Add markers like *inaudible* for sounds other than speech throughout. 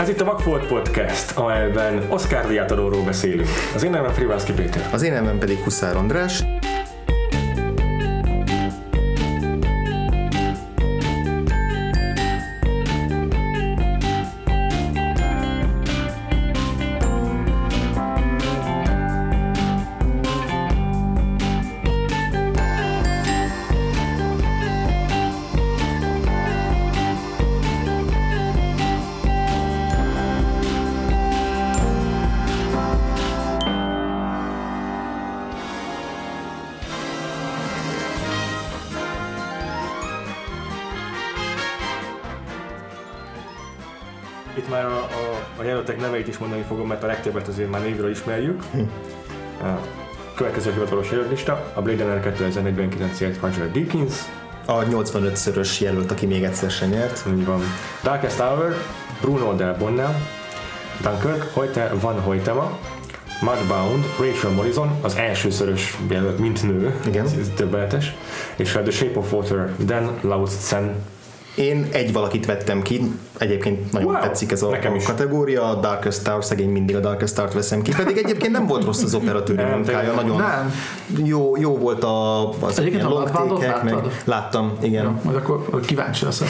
Ez itt a Vagfolt Podcast, amelyben Oscar díjátadóról beszélünk. Az én nevem Frivalszki Péter. Az én nevem pedig Huszár András. A legtöbbet azért már névről ismerjük. A következő hivatalos jelöllista, a Blade Runner 2049 ért Roger Deakins, A 85-szörös jelölt, aki még egyszer sem nyert. így van. Darkest Hour, Bruno Del Bonnell, Dunkirk, Hoyte Van Hoytema, Mudbound, Rachel Morrison, az elsőszörös jelölt, mint nő, Igen. ez többenetes, és a The Shape of Water, Dan Lautzen, Én egy valakit vettem ki, egyébként nagyon Wow. tetszik ez a, Nekem a is. kategória, a Darkest Tower, szegény mindig a Darkest Tower-t veszem ki, pedig egyébként nem volt rossz az operatőri munkája, nagyon Nem. jó, jó volt a, az Egyébként ilyen longtékek, meg láttam, igen. Ja, majd akkor kíváncsi leszek.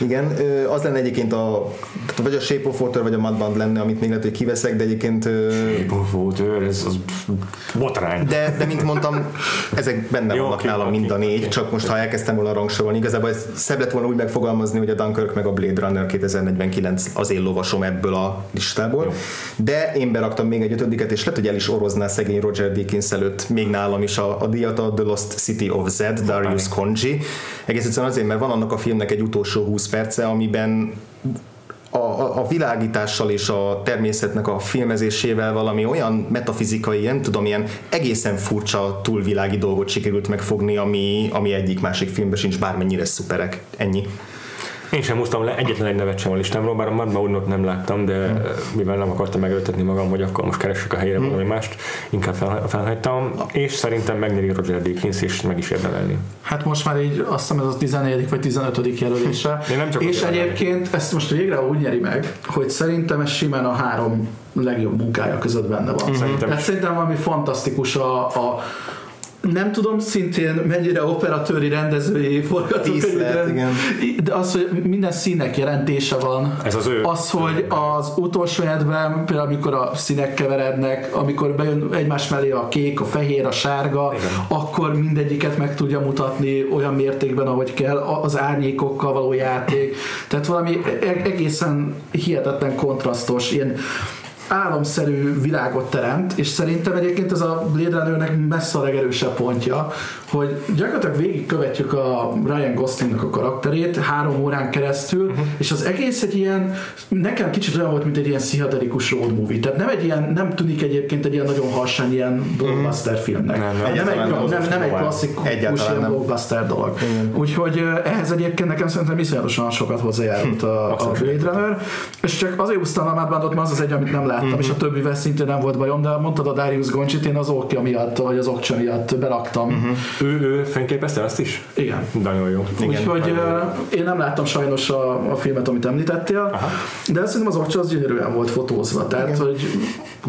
Igen, az lenne egyébként a, vagy a Shape of Water, vagy a Mudbound lenne, amit még lehet, hogy kiveszek, de egyébként Shape of Water, ez az botrány. De, de mint mondtam, ezek benne Jó, vannak nálam mind a négy, oké. csak most ha elkezdtem volna rangsorolni, igazából ez szebb lett volna úgy megfogalmazni, hogy a Dunkirk meg a Blade Runner 2049 az én lovasom ebből a listából. Jó. De én beraktam még egy ötödiket, és lehet, hogy el is orozná szegény Roger Deakins előtt még nálam is a, a díjat, a The Lost City of Zed, Darius Konji. Egész egyszerűen azért, mert van annak a filmnek egy utolsó 20 perce, amiben a, a, a világítással és a természetnek a filmezésével valami olyan metafizikai, nem tudom, ilyen egészen furcsa túlvilági dolgot sikerült megfogni, ami, ami egyik másik filmben sincs bármennyire szuperek. Ennyi. Én sem húztam le egyetlen egy nevet sem a listámról, bár a Mudbound-ot nem láttam, de hmm. mivel nem akartam megelőtetni magam, hogy akkor most keressük a helyére hmm. valami mást, inkább fel, felhagytam, és szerintem megnyeri Roger Deakins, és meg is érdemelni. Hát most már így azt hiszem ez a 14. vagy 15. jelölése. *laughs* Én nem csak és egyébként ezt most végre úgy nyeri meg, hogy szerintem ez simán a három legjobb munkája között benne van. Szerintem Tehát is. szerintem valami fantasztikus a, a nem tudom szintén mennyire operatőri rendezői forgatókönyv, de az, hogy minden színek jelentése van. Ez az ő- Az, hogy az utolsó jelentben, például amikor a színek keverednek, amikor bejön egymás mellé a kék, a fehér, a sárga, Igen. akkor mindegyiket meg tudja mutatni olyan mértékben, ahogy kell, az árnyékokkal való játék. Tehát valami e- egészen hihetetlen kontrasztos, ilyen álomszerű világot teremt, és szerintem egyébként ez a Blade Runner-nek messze a legerősebb pontja, hogy gyakorlatilag végigkövetjük a Ryan Goslingnak a karakterét három órán keresztül, uh-huh. és az egész egy ilyen, nekem kicsit olyan volt, mint egy ilyen pszichedelikus road movie. Tehát nem egy ilyen, nem tűnik egyébként egy ilyen nagyon harsány ilyen blockbuster filmnek. Nem, nem. nem, egy, nem, nem. nem, egy klasszikus ilyen nem. blockbuster dolog. Úgyhogy ö, ehhez egyébként nekem szerintem iszonyatosan sokat hozzájárult a, a Abszolút. Blade Runner, és csak azért húztam a Mádbándot, mert az az egy, amit nem láttam, és a többivel szintén nem volt bajom, de mondtad a Darius Goncsit, én az Okja miatt, vagy az Okcsa miatt beraktam. Ő, ő fényképezte azt is? Igen. Nagyon jó. Úgyhogy ö, én nem láttam sajnos a, a filmet, amit említettél, Aha. de szerintem az Okcsa az gyönyörűen volt fotózva, tehát hogy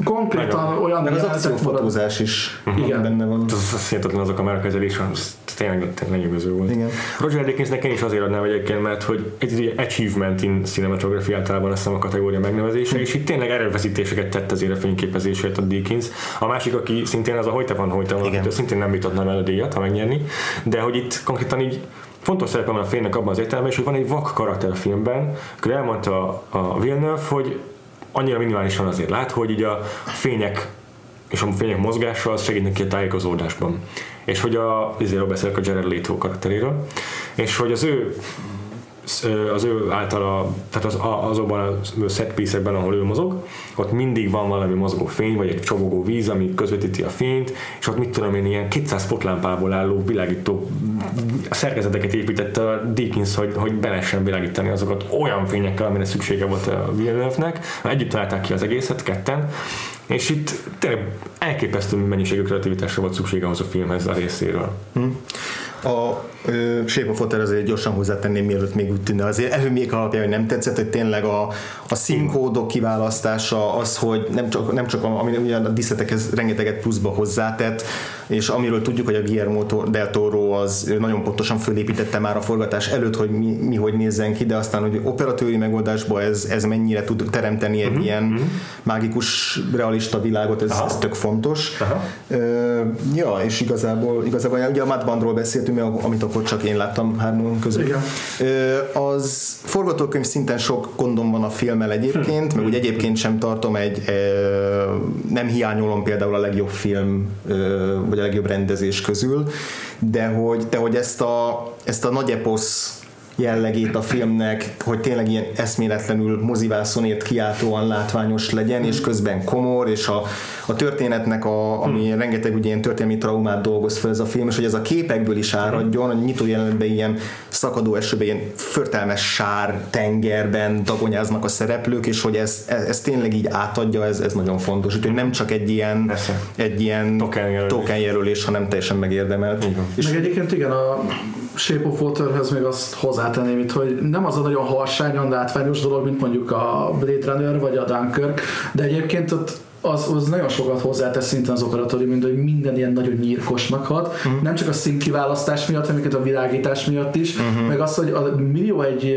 konkrétan Nagyon. olyan Meg az akciófotózás is Igen. benne van. Az, az hihetetlen az a kamerakezelés, az tényleg, tényleg lenyűgöző volt. Igen. Roger Deakinsnek én is azért adnám egyébként, mert hogy egy ilyen achievement in cinematography általában azt hiszem a kategória megnevezése, és itt tényleg erőfeszítéseket tett azért a fényképezésért a Deakins. A másik, aki szintén az a Hojte van Hojte, Igen. szintén nem vitatnám el a díjat, ha megnyerni, de hogy itt konkrétan így fontos szerepe van a filmnek abban az értelemben, és hogy van egy vak karakter a filmben, akkor elmondta a Villeneuve, hogy annyira minimálisan azért lát, hogy így a fények és a fények mozgása az segít neki a tájékozódásban. És hogy a, ezért beszélek a Jared Leto karakteréről, és hogy az ő az ő általa, tehát az, azokban a set ahol ő mozog, ott mindig van valami mozgó fény, vagy egy csobogó víz, ami közvetíti a fényt, és ott mit tudom én, ilyen 200 fotlámpából álló világító szerkezeteket épített a Deakins, hogy, hogy be lehessen világítani azokat olyan fényekkel, amire szüksége volt a Villeneuve-nek. Együtt találták ki az egészet, ketten, és itt tényleg elképesztő mennyiségű kreativitásra volt szüksége ahhoz a filmhez a részéről. A ö, Shape of Water azért gyorsan hozzátenném, mielőtt még úgy tűnne. Azért előmék alapján, hogy nem tetszett, hogy tényleg a, a színkódok kiválasztása, az, hogy nem csak, nem csak a, ami ugyan a díszletekhez rengeteget pluszba hozzátett, és amiről tudjuk, hogy a Guillermo del Toro az nagyon pontosan fölépítette már a forgatás előtt, hogy mi, mi hogy nézzen ki, de aztán, hogy operatőri megoldásban ez, ez mennyire tud teremteni egy uh-huh, ilyen uh-huh. mágikus, realista világot, ez, ez tök fontos. Aha. Uh, ja, és igazából, igazából ugye a Mad Bandról beszéltünk, amit akkor csak én láttam hármunk közül. Igen. Uh, az forgatókönyv szinten sok gondom van a filmmel egyébként, hm. meg úgy egyébként sem tartom egy, uh, nem hiányolom például a legjobb film, uh, vagy a legjobb rendezés közül, de hogy, de hogy ezt a, ezt a nagy eposz jellegét a filmnek, hogy tényleg ilyen eszméletlenül mozivászonért kiáltóan látványos legyen, és közben komor, és a, a történetnek, a, ami hmm. rengeteg ugye ilyen történelmi traumát dolgoz fel ez a film, és hogy ez a képekből is áradjon, hogy nyitó jelenetben ilyen szakadó esőben, ilyen förtelmes sár tengerben dagonyáznak a szereplők, és hogy ez, ez, ez tényleg így átadja, ez, ez nagyon fontos. Úgyhogy nem csak egy ilyen, egy ilyen token jelölés, hanem teljesen megérdemelt. És Meg egyébként igen, a Shape of Waterhez még azt hozzátenném itt, hogy nem az a nagyon harsányan látványos dolog, mint mondjuk a Blade Runner vagy a Dunkirk, de egyébként ott az, az nagyon sokat hozzátesz szinten az operatóri, mint hogy minden ilyen nagyon nyírkosnak hat. Uh-huh. Nem csak a színkiválasztás miatt, hanem a világítás miatt is, uh-huh. meg az, hogy a millió egy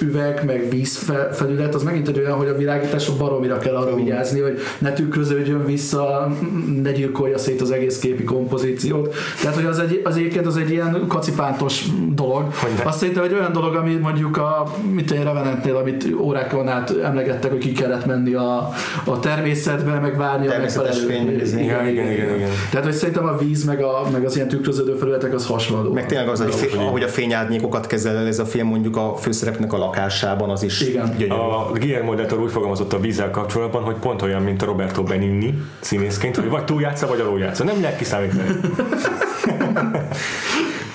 üveg, meg vízfelület, az megint egy olyan, hogy a világítás baromira kell arra uh-huh. vigyázni, hogy ne tükröződjön vissza, ne gyilkolja szét az egész képi kompozíciót. Tehát, hogy az, egy, az egyébként az egy ilyen kacipántos dolog. Hogy Azt szerintem egy olyan dolog, ami mondjuk a mit a Revenantnél, amit órákon át emlegettek, hogy ki kellett menni a, a természetbe, meg várni a megfelelő fény. Igen, igen, igen, igen. Tehát, hogy szerintem a víz meg, a, meg az ilyen tükröződő felületek az hasonló. Meg tényleg az, hogy fény, ahogy a fényárnyékokat kezel ez a film mondjuk a főszerepnek a lakásában, az is igen. gyönyörű. A Guillermo del Toro úgy fogalmazott a vízzel kapcsolatban, hogy pont olyan, mint a Roberto Benigni színészként, hogy vagy túljátsza, vagy aluljátsza. Nem lehet kiszámítani. *laughs*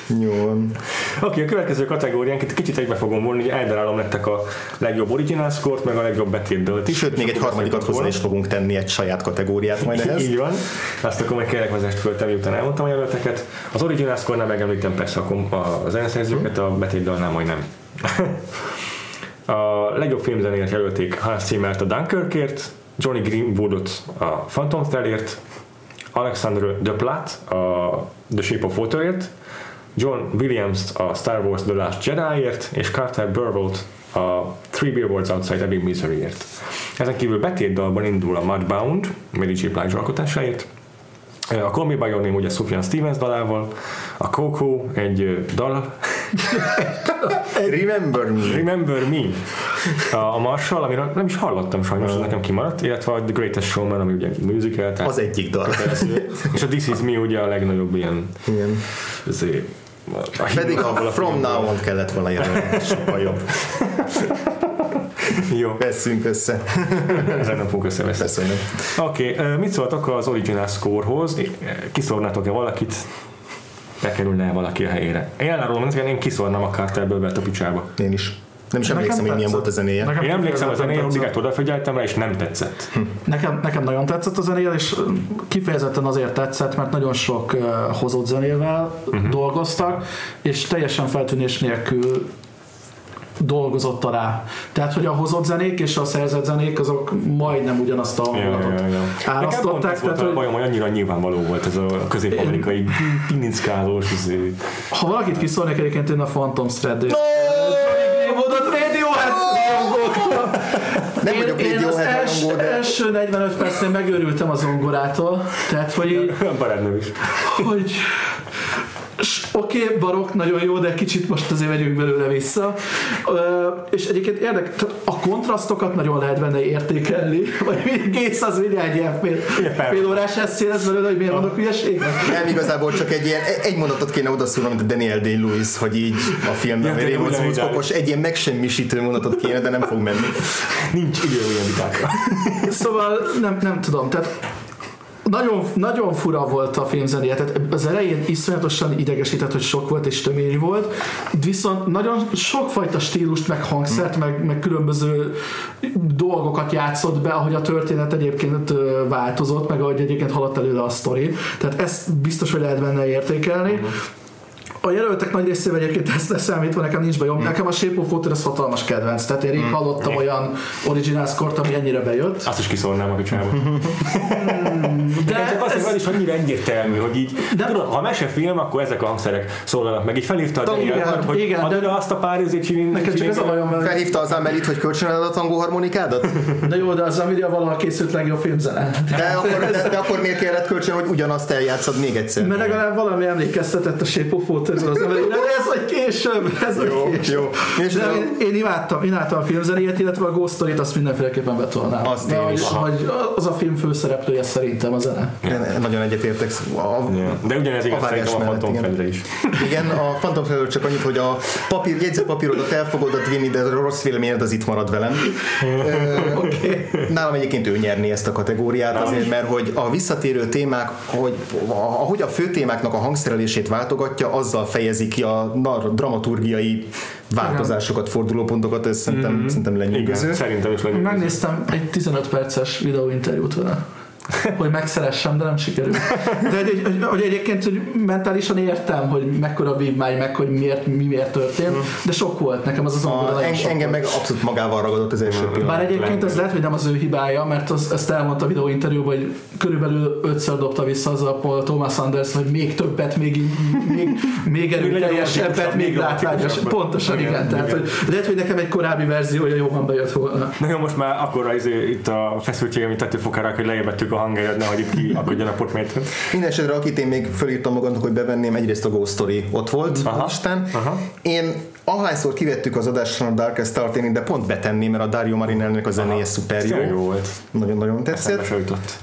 Jó Oké, okay, a következő kategóriánk, itt kicsit egybe fogom volni, hogy eldarálom nektek a legjobb original score meg a legjobb betétdőlt is. Sőt, még egy harmadikat hozzá is fogunk tenni egy saját kategóriát majd *laughs* ehhez. Így van. Azt akkor meg kérlek vezest föl, miután elmondtam a jelölteket. Az original score-nál megemlítem persze a zeneszerzőket, a betétdalnál majd nem. a legjobb filmzenét jelölték Hans Zimmert a Dunkirkért, Johnny Greenwoodot a Phantom Threadért, Alexander Duplat a The Shape of Waterért, John williams a Star Wars The Last Jedi-ért, és Carter Burwell a Three Billboards Outside Ebbing, Missouri-ért. Ezen kívül betétdalban indul a Mudbound, Mary J. Blige alkotásáért, a Call Me By Your Name ugye Sufjan Stevens dalával, a Coco egy dal, *laughs* Remember Me. Remember Me. A, Marshall, amiről nem is hallottam sajnos, ez nekem kimaradt, illetve a The Greatest Showman, ami ugye musical. Tehát az egyik dal. és a This Is Me ugye a legnagyobb ilyen Igen. Pedig a From Now On kellett volna jelölni, sokkal jobb. Jó. Veszünk össze. Ezen nem fogunk összeveszni. Oké, okay, mit szóltak az original scorehoz? Kiszórnátok-e valakit? bekerülne valaki a helyére. Én elárulom, hogy én kiszórnám a Carterből a picsába. Én is. Nem is emlékszem, hogy milyen volt a zenéje. Nekem én emlékszem a zenéje, mindig odafigyeltem rá, és nem tetszett. Hm. Nekem, nekem nagyon tetszett a zenéje, és kifejezetten azért tetszett, mert nagyon sok uh, hozott zenével uh-huh. dolgoztak, és teljesen feltűnés nélkül dolgozott rá. Tehát, hogy a hozott zenék és a szerzett zenék azok majdnem ugyanazt a hangulatot ja, ja, ja. árasztották. Tehát, hogy... bajom, hogy annyira nyilvánvaló volt ez a közép-amerikai pinickálós. Izé. Ha valakit kiszólnék egyébként én a Phantom Thread. No! Nem én, vagyok én az els, de... első 45 percnél megőrültem az zongorától, tehát hogy Barátnőm is. Hogy Oké, okay, barok, nagyon jó, de kicsit most azért vegyünk belőle vissza. Uh, és egyébként érdek, a kontrasztokat nagyon lehet benne értékelni, *laughs* vagy kész az ugye egy ilyen fél, fél órás eszél ez belőle, hogy miért mondok hülyeséget? Nem, igazából csak egy ilyen, egy mondatot kéne odaszúrnom, mint a Daniel Day-Lewis, hogy így a filmben ja, Raymond Woodcockos, egy ilyen megsemmisítő mondatot kéne, de nem fog menni. Nincs idő ilyen vitákra. szóval nem, nem tudom, tehát nagyon, nagyon fura volt a filmzenéje, tehát az elején iszonyatosan idegesített, hogy sok volt és tömény volt, viszont nagyon sokfajta stílust, meg hangszert, meg, meg különböző dolgokat játszott be, ahogy a történet egyébként változott, meg ahogy egyébként haladt előre a sztori. Tehát ezt biztos, hogy lehet benne értékelni. Uh-huh a jelöltek nagy részével egyébként ezt leszámítva nekem nincs bajom. Hmm. Nekem a Shape of Water az hatalmas kedvenc. Tehát én rég hallottam olyan original score ami ennyire bejött. Azt is kiszólnám a picsába. *laughs* De De csak azt, ez- hogy az is annyira egyértelmű, hogy így, De- tudod, ha mesefilm, akkor ezek a hangszerek szólalnak meg. Így felhívta a Daniel, igen, hogy igen, add de- azt a pár üzét csinálni. Nekem csak ez a bajom vele. Felhívta az Amelit, hogy kölcsönöd a tangó harmonikádat? *laughs* De jó, de az Amiria valaha készült legjobb filmzene. De akkor, de, de akkor miért kellett kölcsön, hogy ugyanazt eljátszod még egyszer? Mert legalább valami emlékeztetett a Shape of Water-ről az Amiria. De ez vagy később, ez Jó, később. jó. És De én, én imádtam, imádtam a filmzenéjét, illetve a Ghost Story-t azt mindenféleképpen betolnám. Azt De én is. hogy az a film főszereplője szerintem a zene. Én Nagyon egyetértek. A. De ugyanez igaz szerintem a Phantom. Thread-re is. Igen, a Phantom Thread csak annyit, hogy a papír, jegyzőpapírodat el fogod vinni, de a rossz véleményed az itt marad velem. *laughs* Nálam egyébként ő nyerni ezt a kategóriát azért, mert hogy a visszatérő témák, hogy ahogy a fő témáknak a hangszerelését váltogatja, azzal fejezi ki a dramaturgiai változásokat, fordulópontokat, ez szerintem, mm-hmm. szerintem lenyűgöző. Szerintem is legyen. Megnéztem egy 15 perces videóinterjút vele. Hogy megszeressem, de nem sikerült. *laughs* De hogy, hogy, hogy egyébként hogy mentálisan értem, hogy mekkora vívmány, meg hogy miért, mi miért történt, de sok volt nekem az az angol A, nagyon en, engem meg abszolút magával ragadott az első pillanat. Bár egyébként ez lehet, hogy nem az ő hibája, mert az, ezt elmondta a videóinterjúban, hogy körülbelül ötször dobta vissza az a Paul Thomas Anderson, hogy még többet, még, még, még erőteljesebbet, még még látványos. romantikusabb. Pontosan, igen. Igen, Tehát, hogy lehet, hogy nekem egy korábbi verziója jobban bejött volna. Na jó, most már akkor az, itt a feszültség, amit tetőfokára, hogy lejjebettük a hangerőt, nehogy itt ki akadjon a potmétől. Mindenesetre, akit én még fölírtam magamnak, hogy bevenném, egyrészt a Ghost Story ott volt Aha. a listán. Aha. Én ahányszor kivettük az adásra a Darkest Star de pont betenném, mert a Dario Marinelnek a zenéje szuper jó jó. volt. Nagyon-nagyon tetszett.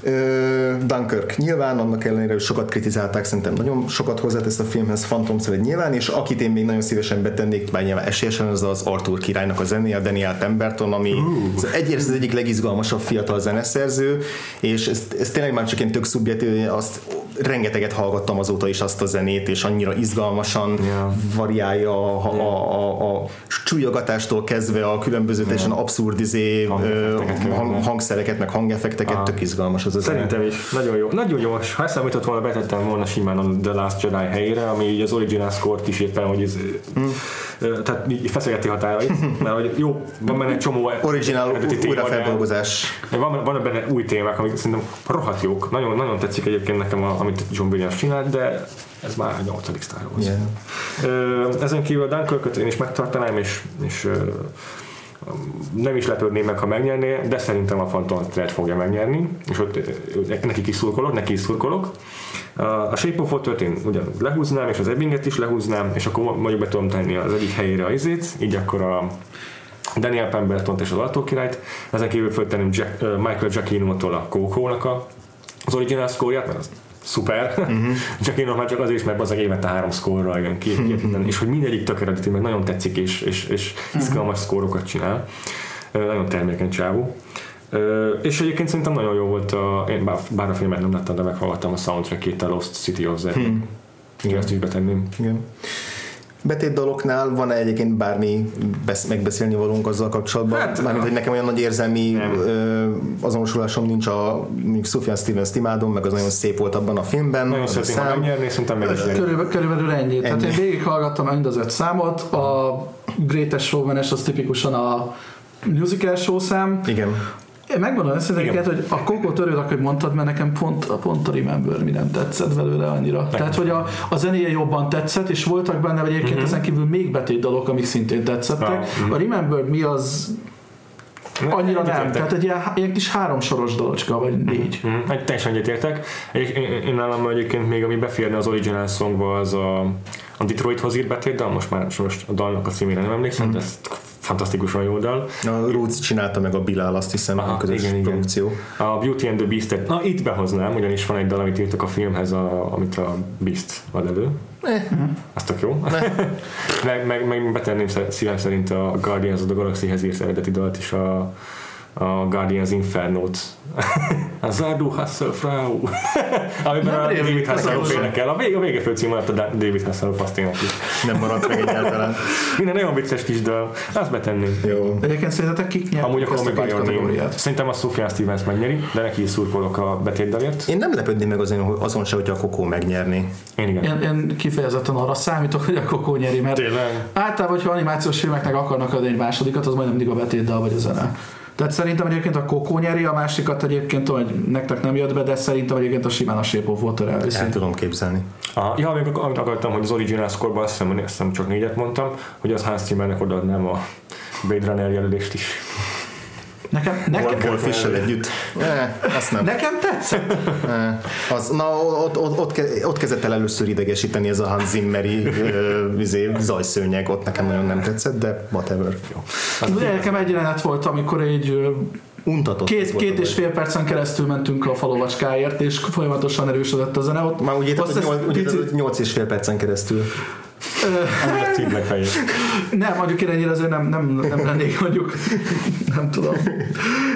Ö, Dunkirk nyilván, annak ellenére, hogy sokat kritizálták, szerintem nagyon sokat hozzátesz a filmhez, Phantom Thread nyilván, és akit én még nagyon szívesen betennék, bár nyilván esélyesen, az az Arthur királynak a zenéje, a Daniel Pemberton, ami az egyrészt az egyik legizgalmasabb fiatal zeneszerző, és ez, ez tényleg már csak én tök szubjektív, azt rengeteget hallgattam azóta is azt a zenét, és annyira izgalmasan Ja. variálja a, a, a, a csúlyogatástól kezdve a különböző teljesen abszurd izé, Hangeffekteket hang, hangszereket, meg hangeffekteket, Ah. tök izgalmas az a zene. Szerintem is. Nagyon jó. Nagyon jó. Ha eszembe jutott volna, betettem volna simán a The Last Jedi helyére, ami így az original score-t is éppen, hogy ez, ö, tehát így feszegeti határait, mert hogy jó, van benne egy csomó Original újrafeldolgozás. Van, van benne új témák, amik szerintem rohadt jók. Nagyon, nagyon tetszik egyébként nekem, a, amit John Williams csinált, de ez már a nyolcadik Star Wars. Yeah. Ezen kívül a Dunkirköt én is megtartanám, és, és nem is lepődném meg, ha megnyerné, de szerintem a Phantom Thread fogja megnyerni, és ott neki is szurkolok, neki is szurkolok. A Shape of Water-t én ugyan lehúznám, és az Ebbinget is lehúznám, és akkor mondjuk be tudom tenni az egyik helyére a izét, így akkor a Daniel Pemberton és az Alto királyt, ezen kívül föltenném Jack, Michael Giacchino-tól a Coco-nak a, az original szkórját, mert az szuper. Uh-huh. Giacchino már csak azért is, mert az évente három szkórral jön ki, uh-huh. és hogy mindegyik tök eredeti, meg nagyon tetszik, és, és, és izgalmas szkórokat csinál. Nagyon termékeny csávó. És egyébként szerintem nagyon jó volt, a, én bár, bár a filmet nem láttam, de meghallgattam a soundtrackét, a Lost City of Z. Hmm. Igen, ezt is betenném. Igen. Betét daloknál van-e egyébként bármi besz- megbeszélni valónk azzal kapcsolatban? Hát, Mármint, hogy nekem olyan nagy érzelmi Nem. ö, azonosulásom nincs a mondjuk Sufjan Stevens-t imádom, meg az nagyon szép volt abban a filmben. Nagyon szeretném, ha megnyerni, szerintem meg is. Körülbelül, körülbelül ennyi. Tehát Ennyi. én végighallgattam mind az öt számot, a Greatest showman az tipikusan a musical show szám. Igen. Én megmondom őszintén, hogy a Coco törőd, hogy mondtad, mert nekem pont, pont a Remember mi nem tetszett belőle annyira. Tehát, hogy a, a zenéje jobban tetszett, és voltak benne egyébként Mhm. ezen kívül még betét dalok, amik szintén tetszettek. Ah, mhm. A Remember mi az annyira nem. Egyetértek. Tehát egy ilyen, ilyen kis háromsoros dolocska, vagy négy. Mm, egy teljesen egyetértek. Egy, én, nálam egyébként még ami beférne az original songba az a, a Detroithoz írt betét, de most már most a dalnak a címére nem emlékszem, de ez fantasztikusan jó dal. A Roots csinálta meg a Bilal, azt hiszem, Aha, a közös igen, igen. produkció. A Beauty and the Beast-et, na itt behoznám, ugyanis van egy dal, amit írtak a filmhez, a, amit a Beast ad elő. Eh, Az tök jó. *laughs* meg, meg, meg betenném szívem szerint a Guardians of the Galaxy-hez írt eredeti dalt is a a Guardians Inferno-t. *laughs* a Zardu Hasselfrau. *laughs* Amiben Nem a David Hasselhoff énekel. A vége, a vége főcím alatt a David Hasselhoff azt énekli. Nem maradt meg egyáltalán. *laughs* Minden nagyon vicces kis dal. Azt betenném. Jó. Egyébként szerintetek kik nyert Amúgy a Bajon kategóriát? Szerintem a Sufjan Stevens megnyeri, de neki is szurkolok a betétdalért. Én nem lepődném meg azon, azon se, hogy a Kokó megnyerni. Én igen. Én, én kifejezetten arra számítok, hogy a Kokó nyeri, mert Tényleg? általában, hogyha animációs filmeknek akarnak adni egy másodikat, az majdnem mindig a betétdal vagy a zene. Tehát szerintem egyébként a Kokó nyeri, a másikat egyébként, hogy nektek nem jött be, de szerintem egyébként a simán a Shape of Water El elviszi. tudom képzelni. Aha, ja, még amit akartam, hogy az original score-ban azt hiszem, azt hiszem csak négyet mondtam, hogy az Hans Zimmernek odaadnám a Blade Runner jelölést is. Nekem, nekem, Wolf együtt. Eh, azt nem. nekem tetszett. Eh, Az, na, ott, ott, ott, ott kezdett el először idegesíteni ez a Hans Zimmeri ö, izé, zajszőnyeg, ott nekem nagyon nem tetszett, de whatever. Jó. De nekem egy jelenet volt, amikor egy Untatott. két, két és fél percen keresztül mentünk a falovacskáért, és folyamatosan erősödött a zene. Ott Már úgy picit- hogy 8 és fél percen keresztül. Tíblek fejét. Nem, mondjuk én ennyire azért nem, nem, nem lennék mondjuk, nem tudom,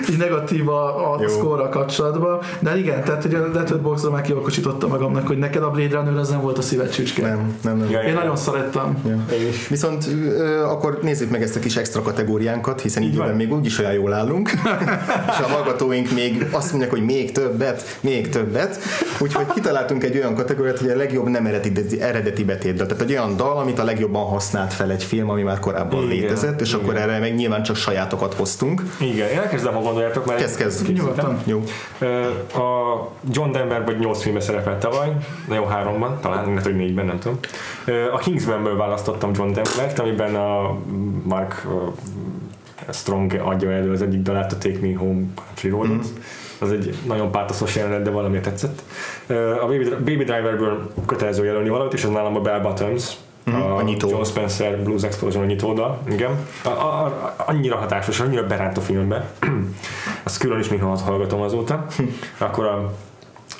így negatív a, a Jó. szkóra kapcsolatban, de igen, tehát hogy a Letterboxdon már kiokosítottam magamnak, hogy neked a Blade Runner az nem volt a szíved csücske. Nem, nem, nem. Ja, Én nagyon szerettem. Ja. Én is. Viszont ö, akkor nézzük meg ezt a kis extra kategóriánkat, hiszen Így időben van. még úgyis olyan jól állunk, *laughs* és a hallgatóink még azt mondják, hogy még többet, még többet, úgyhogy kitaláltunk egy olyan kategóriát, hogy a legjobb nem eredeti, eredeti betétdal, tehát egy olyan dal, amit a legjobban használt fel egy film, ami már korábban Igen, létezett, és igen. akkor erre meg nyilván csak sajátokat hoztunk. Igen, én elkezdem, ha gondoljátok, mert Kezd, kezd. Nyugodtan. Jó. A John Denver vagy 8 filmben szerepelt tavaly, na jó, háromban, talán, lehet, hogy négyben, nem tudom. A Kingsmanből választottam John Denvert, amiben a Mark Strong adja elő az egyik dalát, a Take Me Home Country Roadot. Az egy nagyon pártaszos jelenet, de valamiért tetszett. A Baby, Baby Driverből kötelező jelölni valamit, és az nálam a Bell Bottoms. A nyitó. John Spencer Blues Explosion a nyitódal, igen. A, a, a, annyira hatásos, annyira beránt a filmbe. *clears throat* Azt külön is még hallgatom azóta. *laughs* Akkor a,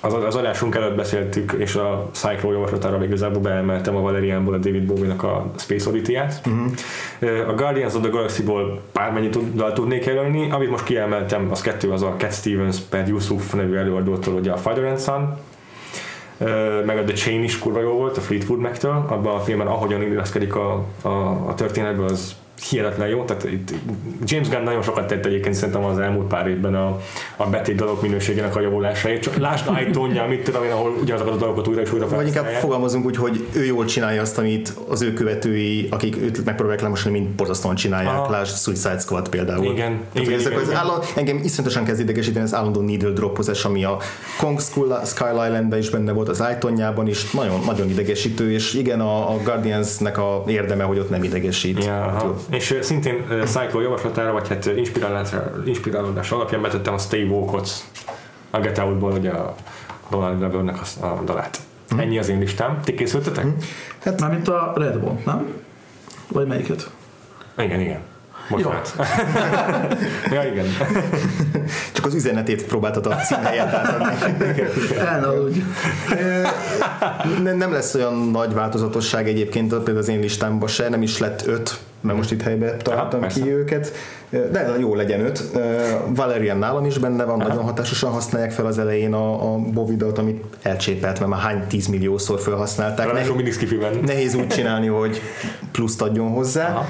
az, az adásunk előtt beszéltük, és a Cyclo javaslatára igazából beemeltem a Valerianból a David Bowie-nak a Space Oddity-ját. Uh-huh. A Guardians of the Galaxy-ból bármennyi dal tudnék jelölni, amit most kiemeltem, az kettő, az a Cat Stevens per Yusuf nevű előadótól, ugye a Father and Son, meg a The Chain is kurva jó volt a Fleetwood Mac-től, abban a filmben ahogyan illeszkedik a, a, a történetbe, az hihetetlen jó, tehát itt James Gunn nagyon sokat tett egyébként szerintem az elmúlt pár évben a, a betét dalok minőségének a javulásáért, csak lásd iTunes-ja, mit tudom én, ahol ugyanazokat a dalokat újra és újra Vagy inkább fogalmazunk úgy, hogy ő jól csinálja azt, amit az ő követői, akik őt megpróbálják lemosni, mind borzasztóan csinálják. Aha. Lásd Suicide Squad például. Igen, Tehát, igen, ezek igen, az igen. állandó, engem iszonyatosan kezd idegesíteni az állandó needle dropozás, ami a Kong Skull, Skull Islandben is benne volt, az iTunes-jában is nagyon, nagyon idegesítő, és igen, a, a Guardians-nek a érdeme, hogy ott nem idegesít. Jó. És szintén uh, Cyclo javaslatára, vagy hát inspirálódás alapján betettem a Stay Walkot a Get Out-ból, ugye a Donald Glovernek a, a dalát. Mhm. Ennyi az én listám. Ti készültetek? Mármint a Red Bond, nem? Vagy melyiket? Igen, igen. Bocsánat. *laughs* ja, igen. *laughs* Csak az üzenetét próbáltad a címhelyet átadni. Elnaludj. nem, nem lesz olyan nagy változatosság egyébként például az én listámban se, nem is lett öt, mert most itt helybe találtam Aha, ki persze. őket. De jó legyen öt. Valerian nálam is benne van, nagyon hatásosan használják fel az elején a, a Bovidot, amit elcsépelt, mert már hány tízmilliószor felhasználták. Ráadásul Nehéz, mindig skifiben. nehéz úgy csinálni, hogy pluszt adjon hozzá. Aha.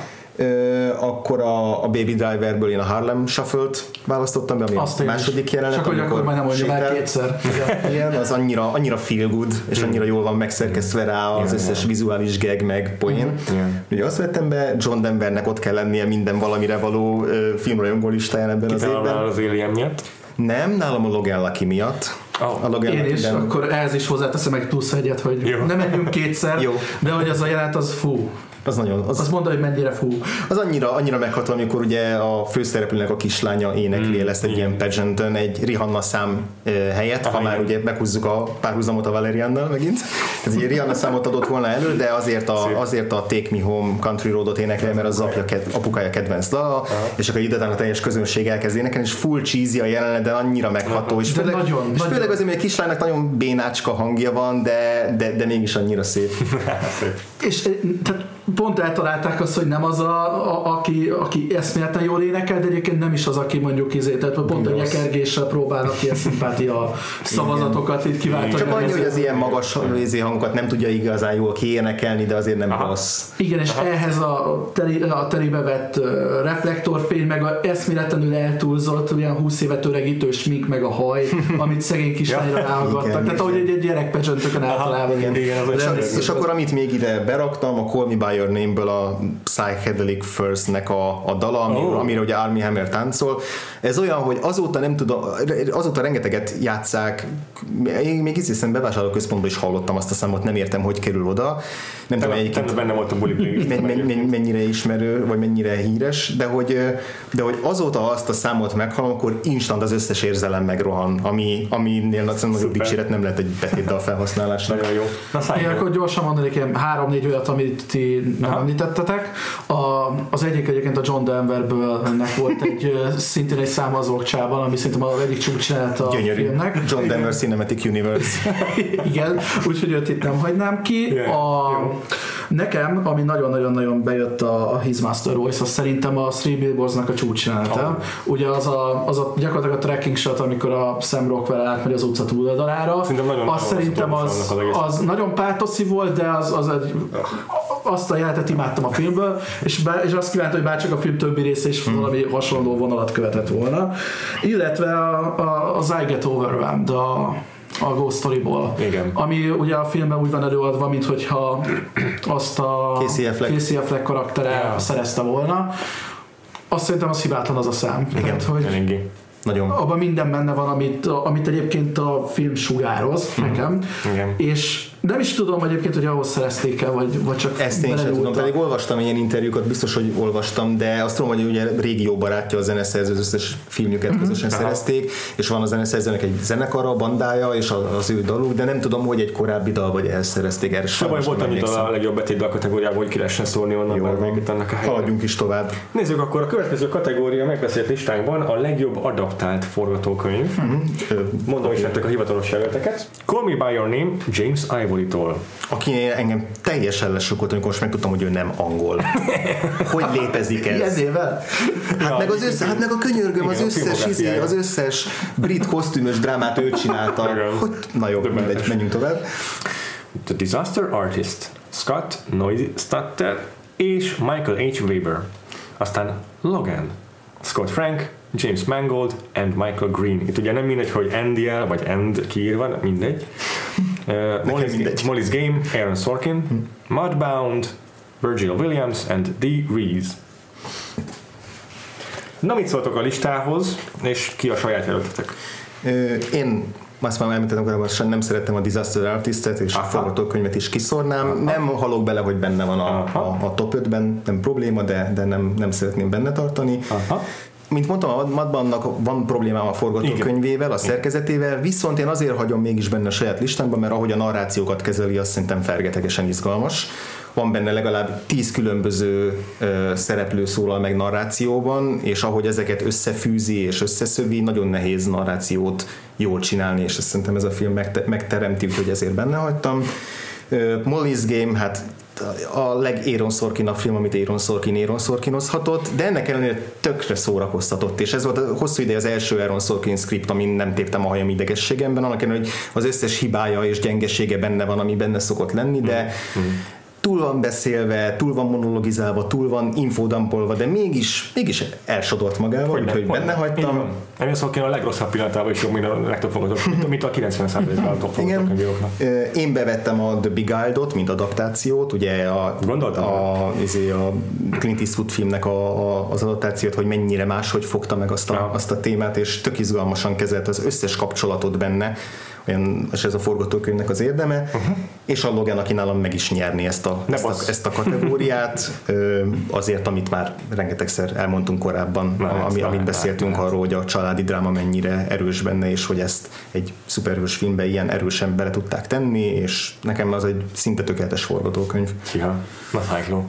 Akkor a, a Baby Driverből én a Harlem Shuffle-t választottam be, ami Azt a második jelenet. Csak hogy akkor már nem mondja már kétszer. *laughs* Igen. Az annyira, annyira feel good, és annyira jól van megszerkesztve rá az Igen, összes igen. vizuális gag meg poén. Igen. Ugye azt vettem be, John Denvernek ott kell lennie minden valamire való filmrajongó listáján ebben az Kitalálnál évben. az Alien miatt. Nem, nálam a Logan Lucky miatt. Oh. A Logan Én is, akkor ehhez is hozzáteszem egy plusz egyet, hogy Jó. nem menjünk kétszer, Jó. de hogy az a jelenet az fú. Az nagyon, az, Azt mondta, hogy mennyire fú. az annyira, annyira megható, amikor ugye a főszereplőnek a kislánya énekli el ezt egy ilyen pageanton, egy Rihanna szám helyett, ha Aha, már igen. ugye meghúzzuk a párhuzamot a Valeriannal megint. Ez egy Rihanna számot adott volna elő, de azért a, Szép. azért a Take Me Home Country Roadot énekel, mert az apja, ked, apukája kedvenc dala, és akkor ide a teljes közönség elkezd énekelni, és full cheesy a jelenet, de annyira megható, és De főleg, nagyon, és nagyon. főleg azért, hogy a kislánynak nagyon bénácska hangja van, de, de, de mégis annyira szép. *laughs* És eh, tehát pont eltalálták azt, hogy nem az, a, a, aki, aki eszméletlen jól énekel, de egyébként nem is az, aki mondjuk izé, tehát pont a nyekergéssel próbálnak ilyen szimpátia *laughs* szavazatokat itt kiváltani. Csak annyi, hogy az ilyen magas vízi hangokat nem tudja igazán jól kiénekelni, de azért nem Aha. rossz. Igen, és ehhez a, teri, a terébe vett reflektorfény, meg a eszméletlenül eltúlzott, olyan 20 évet öregítő smink, meg a haj, *laughs* amit szegény kislányra ráhallgattak. igen, Tehát ahogy egy, egy gyerek pecsöntökön általában. igen, igen, és, és akkor amit még ide beraktam, a Call Me By Your Name-ből a Psychedelic First-nek a, a dala, ami, Oh. amire ugye Army Hammer táncol. Ez olyan, hogy azóta nem tudom, azóta rengeteget játszák, én még ízészen bevásárlóközpontban is hallottam azt a számot, nem értem, hogy kerül oda. Nem tudom, egyébként benne volt a buli mennyire ismerő, vagy mennyire híres, de hogy, de hogy azóta azt a számot meghallom, akkor instant az összes érzelem megrohan, ami, aminél nagyobb dicséret nem lehet egy betétdal felhasználásnak. Nagyon jó. Na szállj akkor gyorsan mondanék ilyen három-négy olyat, amit ti nem Aha. említettetek. A, az egyik egyébként a John Denverből nek volt egy szintén egy szám az okcsában, ami szerintem az egyik csúcsjelenet a Gyönyörű. filmnek. John Denver Cinematic Universe. *laughs* Igen, úgyhogy őt itt nem hagynám ki. Igen, A, jó. nekem, ami nagyon-nagyon-nagyon bejött a, a His Master Voice, az szerintem a Three Billboards-nak a csúcsjelenete. Oh. Ugye az a, az a gyakorlatilag a tracking shot, amikor a Sam Rockwell átmegy az utca túloldalára. Szerintem nagyon az szerintem az, az egész. az nagyon pátoszi volt, de az, az egy, azt a jelenetet imádtam a filmből, és, bár, és azt kívántam, hogy bárcsak a film többi része is valami hasonló vonalat követett volna. Illetve a, a, az I Get Overwhelmed, a, a Ghost Story-ból. Igen. Ami ugye a filmben úgy van előadva, mint hogyha azt a Casey Affleck. Casey Affleck karaktere Ja. szerezte volna. Azt szerintem az hibátlan az a szám. Igen. Tehát, hogy Eléggé. Nagyon. abban minden benne van, amit, amit egyébként a film sugároz nekem. Igen. És nem is tudom egyébként, hogy ahhoz szerezték el, vagy, vagy csak Ezt én sem tudom, pedig olvastam ilyen interjúkat, biztos, hogy olvastam, de azt tudom, hogy ugye régió barátja a zeneszerző, az összes filmjüket közösen Aha. szerezték, és van a zeneszerzőnek egy zenekara, bandája, és az ő daluk, de nem tudom, hogy egy korábbi dal, vagy ehhez szerezték erre. Sajnos volt annyit emlékszem. a legjobb betétdal kategóriából, hogy ki lehessen szólni onnan, Jól van. itt annak a helyén. Haladjunk is tovább. Nézzük akkor a következő kategória megbeszélt listánkban a legjobb adaptált forgatókönyv. Ö, Mondom is nektek a hivatalos jelölteket. Call Me By Your Name, James Ivory-tól. Aki engem teljesen lesokkolt, amikor most megtudtam, hogy ő nem angol. *laughs* Hogy létezik ez? Ilyen nével? Hát meg, az össze, hát meg a könyörgöm, az Igen, a összes, izé, az összes brit kosztümös drámát ő csinálta. Hogy, na jó, mindegy, menjünk tovább. The Disaster Artist, Scott Neustadter és Michael H. Weber. Aztán Logan, Scott Frank, James Mangold and Michael Green. Itt ugye nem mindegy, hogy Andy el, vagy End kiírva, mindegy. Uh, Molly's. Molly's Game, Aaron Sorkin, Mudbound, Virgil Williams and Dee Reese. Na, mit szóltok a listához, és ki a saját jelöltetek? Én azt már említettem korábban, sem nem szerettem a Disaster Artist-et, és Aha. a forgatókönyvet is kiszornám. Nem halok bele, hogy benne van a, Aha. a, a top 5-ben, nem probléma, de, de nem, nem szeretném benne tartani. Aha. Mint mondtam, a Madbannak van problémám a forgatókönyvével, a szerkezetével, viszont én azért hagyom mégis benne a saját listámban, mert ahogy a narrációkat kezeli, azt szerintem fergetegesen izgalmas. Van benne legalább tíz különböző ö, szereplő szólal meg narrációban, és ahogy ezeket összefűzi és összeszövi, nagyon nehéz narrációt jól csinálni, és ezt szerintem ez a film megte- megteremti, úgyhogy ezért benne hagytam. Ö, Molly's Game, hát a leg Aaron Sorkin a film, amit Aaron Sorkin Aaron Sorkinozhatott, de ennek ellenére tökre szórakoztatott, és ez volt a hosszú ideje az első Aaron Sorkin script, amin nem téptem a hajam idegességemben, annak ellenére, hogy az összes hibája és gyengesége benne van, ami benne szokott lenni, de túl van beszélve, túl van monologizálva, túl van infodampolva, de mégis, mégis elsodolt magával, úgyhogy benne hagytam. Aaron Sorkin a legrosszabb pillanatában is jobb, mint a legtöbb forgatókönyv, mint a 90%-ban a top Igen. Én bevettem a The Big Isle-ot, mint adaptációt, ugye a, Gondoltam. a, izé, a Clint Eastwood filmnek a, a, az adaptációt, hogy mennyire máshogy fogta meg azt a, Ja. azt a témát, és tök izgalmasan kezelt az összes kapcsolatot benne, olyan, és ez a forgatókönyvnek az érdeme, uh-huh. és a Logan, aki nálam meg is nyerni ezt a, Ne ezt a, ezt a kategóriát, *laughs* azért, amit már rengetegszer elmondtunk korábban, Lehet, ami, amit lehet, beszéltünk lehet. arról, hogy a családi dráma mennyire erős benne, és hogy ezt egy szuperhős filmbe ilyen erősen bele tudták tenni, és nekem az egy szinte tökéletes forgatókönyv. Kiha. Na.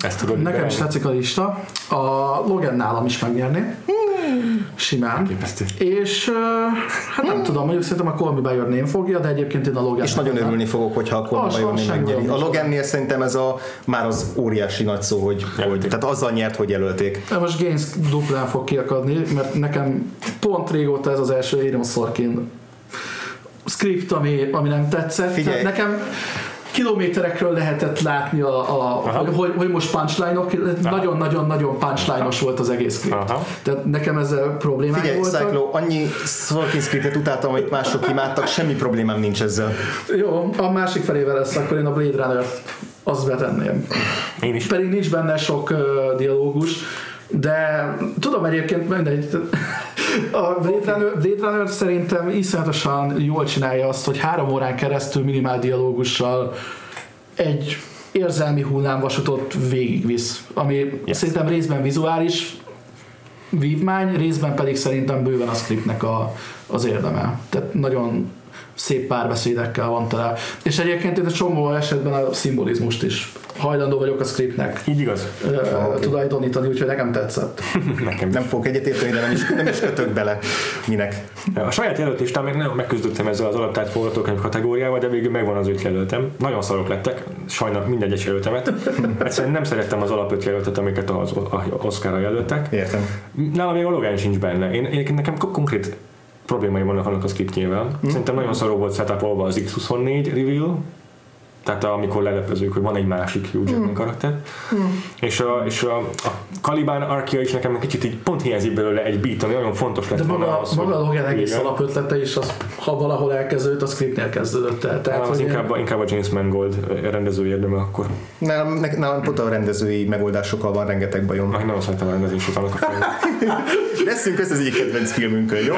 Ezt tudod Nekem is tetszik a lista. A Logan nálam is megnyerné. Simán. Képesztő. És hát nem tudom, mondjuk szerintem a Call Me By Your Name fogja, de egyébként én a Logan. És nagyon örülni fogok, hogyha a Az- Colin az sem megnyeri. olyan A. Logannél szerintem ez a, már az óriási nagy szó, hogy, hogy tehát azzal nyert, hogy jelölték. De most Gaines duplán fog kiakadni, mert nekem pont régóta ez az első Aaron Sorkin script, ami, ami nem tetszett. Figyelj. Tehát Nekem kilométerekről lehetett látni, a, a, Aha. hogy, hogy most punchline-ok, nagyon-nagyon-nagyon punchline-os volt az egész. Aha. Tehát nekem ezzel problémák Figyelj, voltak. Cyclo, annyi Sorkin scriptet utáltam, amit mások imádtak, semmi problémám nincs ezzel. Jó, a másik felével lesz, akkor én a Blade runner azt betenném. Én is. Pedig nincs benne sok uh, dialógus, de tudom egyébként mindegy. A Blade Runner, Blade Runner szerintem iszonyatosan jól csinálja azt, hogy három órán keresztül minimál dialógussal egy érzelmi hullámvasutot végigvisz, ami yes. szerintem részben vizuális vívmány, részben pedig szerintem bőven a scriptnek a, az érdeme. Tehát nagyon szép párbeszédekkel van tele. És egyébként én egy csomó esetben a szimbolizmust is hajlandó vagyok a scriptnek Így igaz? ö, tulajdonítani, úgyhogy nekem tetszett. *laughs* Nekem Nem fogok egyetérteni, de nem is, nem is kötök bele. Minek? A saját jelöltistán még nem megküzdöttem ezzel az alaptárt forgatókönyv kategóriával, de végül megvan az öt jelöltem. Nagyon szarok lettek, sajnálom minden egyes jelöltemet. Egyszerűen nem szerettem az alap öt jelöltet, amiket az Oscarra jelöltek. Értem. Nálam még a Logan sincs benne. Én, én nekem ko- konkrét problémái vannak annak a scriptjével. Mm. Szerintem nagyon szaró volt setupolva az X24 reveal, tehát amikor lelepezők, hogy van egy másik Hugh Jackman karakter. És, a, és a, a Caliban Arkia is nekem egy kicsit így pont hiányzik belőle egy beat, ami nagyon fontos lett De volna maga, ahhoz, maga a hogy- Logan egész Igen. alapötlete is, az, ha valahol elkezdődött, a scriptnél kezdődött el. Tehát, Tehát, az hogy én- inkább, inkább a James Mangold rendező érdeme akkor. Nálam, ne- nálam pont a rendezői megoldásokkal van rengeteg bajom. Már nagyon szeretem a rendezését annak a. Leszünk *laughs* össze az egyik kedvenc filmünkön, jó?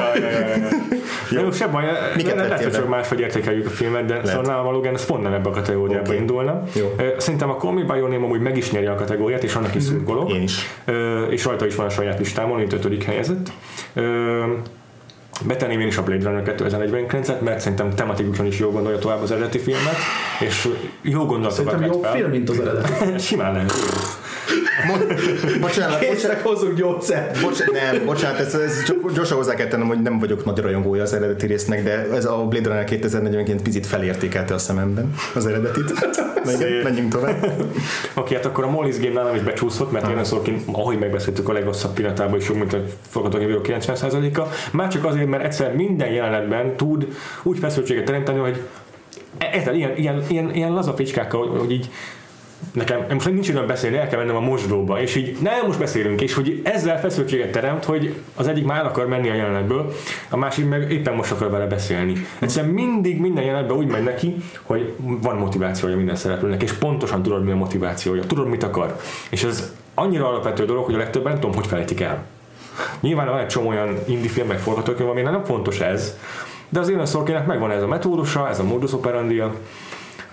Jó, jó, sebb baj, Miket le- lehet, hogy csak máshogy értékeljük a filmet, de szóval nálam a Logan ez pont nem ebbe a kategóriába Oké. indulna. Jó. Szerintem a Call Me By Your Name amúgy meg is nyeri a kategóriát, és annak is szurkolok. Én is. És rajta is van a saját listámon, mint ötödik helyezett. Betenném én is a Blade Runner 2049-et, mert szerintem tematikusan is jó gondolja tovább az eredeti filmet, és jó gondolatokat Szerintem jobb fel. film, mint az eredeti. *laughs* Simán lehet. Mo- bocsánat, bocsánat, Késznek hozzuk gyógyszert. Bocs, nem, bocsánat, ez, ez csak gyorsan hozzá kell tennem, hogy nem vagyok nagy rajongója az eredeti résznek, de ez a Blade Runner 2049 picit felértékelte a szememben az eredetit. Menjünk, menjünk tovább. Oké, hát akkor a Molly's Game nálam is becsúszott, mert én Sorkin, ahogy megbeszéltük a legrosszabb pillanatában is mint a forgatókönyvíró 90%-a. Már csak azért, mert egyszer minden jelenetben tud úgy feszültséget teremteni, hogy e- érted, ilyen, ilyen, ilyen, ilyen laza ficskákkal, hogy, hogy így nekem most nincs időm beszélni, el kell mennem a mosdóba, és így nem most beszélünk, és hogy ezzel feszültséget teremt, hogy az egyik már akar menni a jelenetből, a másik meg éppen most akar vele beszélni. Egyszerűen mindig minden jelenetben úgy megy neki, hogy van motivációja minden szereplőnek, és pontosan tudod, mi a motivációja, tudod, mit akar. És ez annyira alapvető dolog, hogy a legtöbben nem tudom, hogy felejtik el. Nyilván van egy csomó olyan indie film, meg forgatókönyv, nem fontos ez, de az Élen Sorkinnek megvan ez a metódusa, ez a modus operandia,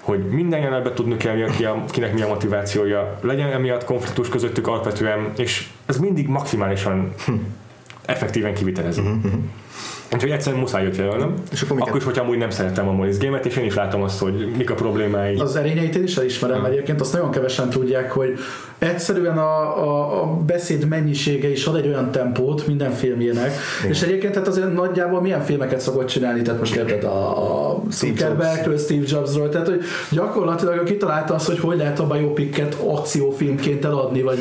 hogy minden jelenetben tudni kell, ki a, kinek mi a motivációja, legyen emiatt konfliktus közöttük alapvetően, és ez mindig maximálisan effektíven kivitelező. Úgyhogy egyszerűen muszáj jött jelölnöm. És akkor miket- Akkor is, hogyha amúgy nem szerettem a Molly's Game-et, és én is látom azt, hogy mik a problémái. Az erényeit én is elismerem egyébként, azt nagyon kevesen tudják, hogy egyszerűen a, a, a beszéd mennyisége is ad egy olyan tempót minden filmjének, és egyébként tehát azért nagyjából milyen filmeket szokott csinálni, tehát most érted a, a Zuckerbergről, Steve Jobsról, tehát hogy gyakorlatilag ő kitalálta azt, hogy hogy lehet a biopicket akciófilmként eladni, vagy,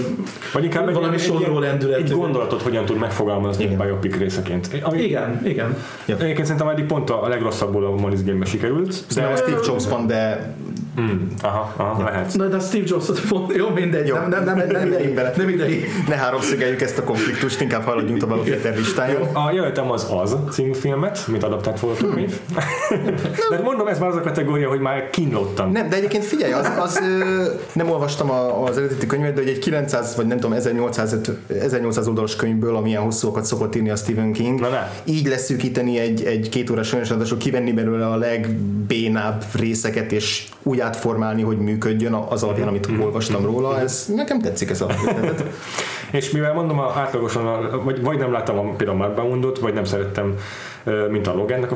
Vagy inkább valami egy, egy, lendületű. egy gondolatot hogyan tud megfogalmazni egy biopic részeként. Ami, Igen, igen. Egyébként szerintem eddig pont a legrosszabbul a Molly's Game-be sikerült. Szerintem a Steve Jobsban, de Mm, aha, aha, lehet. Na de a Steve Jobs pont, jó mindegy, Jó. nem, nem, nem, nem, nem, nem idei. ne háromszögeljük ezt a konfliktust, inkább haladjunk tovább a Péter listájon. A jelöltem az Az című filmet, mint adaptált forgatókönyv. De mondom, ez már az a kategória, hogy már kínlottam. Nem, de egyébként figyelj, az, az ö, nem olvastam a, az eredeti könyvet, de hogy egy 900 vagy nem tudom, 1800, 1800 oldalas könyvből, amilyen hosszúakat szokott írni a Stephen King, Na, ne. így leszűkíteni egy, egy két órás sajnos kivenni belőle a legbénább részeket, és úgy átformálni, hogy működjön az alapján, amit olvastam róla, ez nekem tetszik ez a. *laughs* És mivel mondom, a, átlagosan, a, vagy, vagy nem láttam a, például Mark Boundot, vagy nem szerettem, mint a Logannek a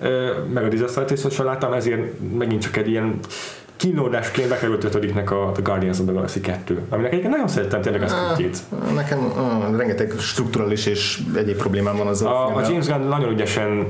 ö, meg a Disaster Artist-ot sem láttam, ezért megint csak egy ilyen kínlódásként bekerült ötödiknek a The Guardians of the Galaxy 2, aminek egyébként nagyon szerettem tényleg azt a két. Nekem uh, rengeteg strukturális és egyéb problémám van az a, a James Gunn nagyon ügyesen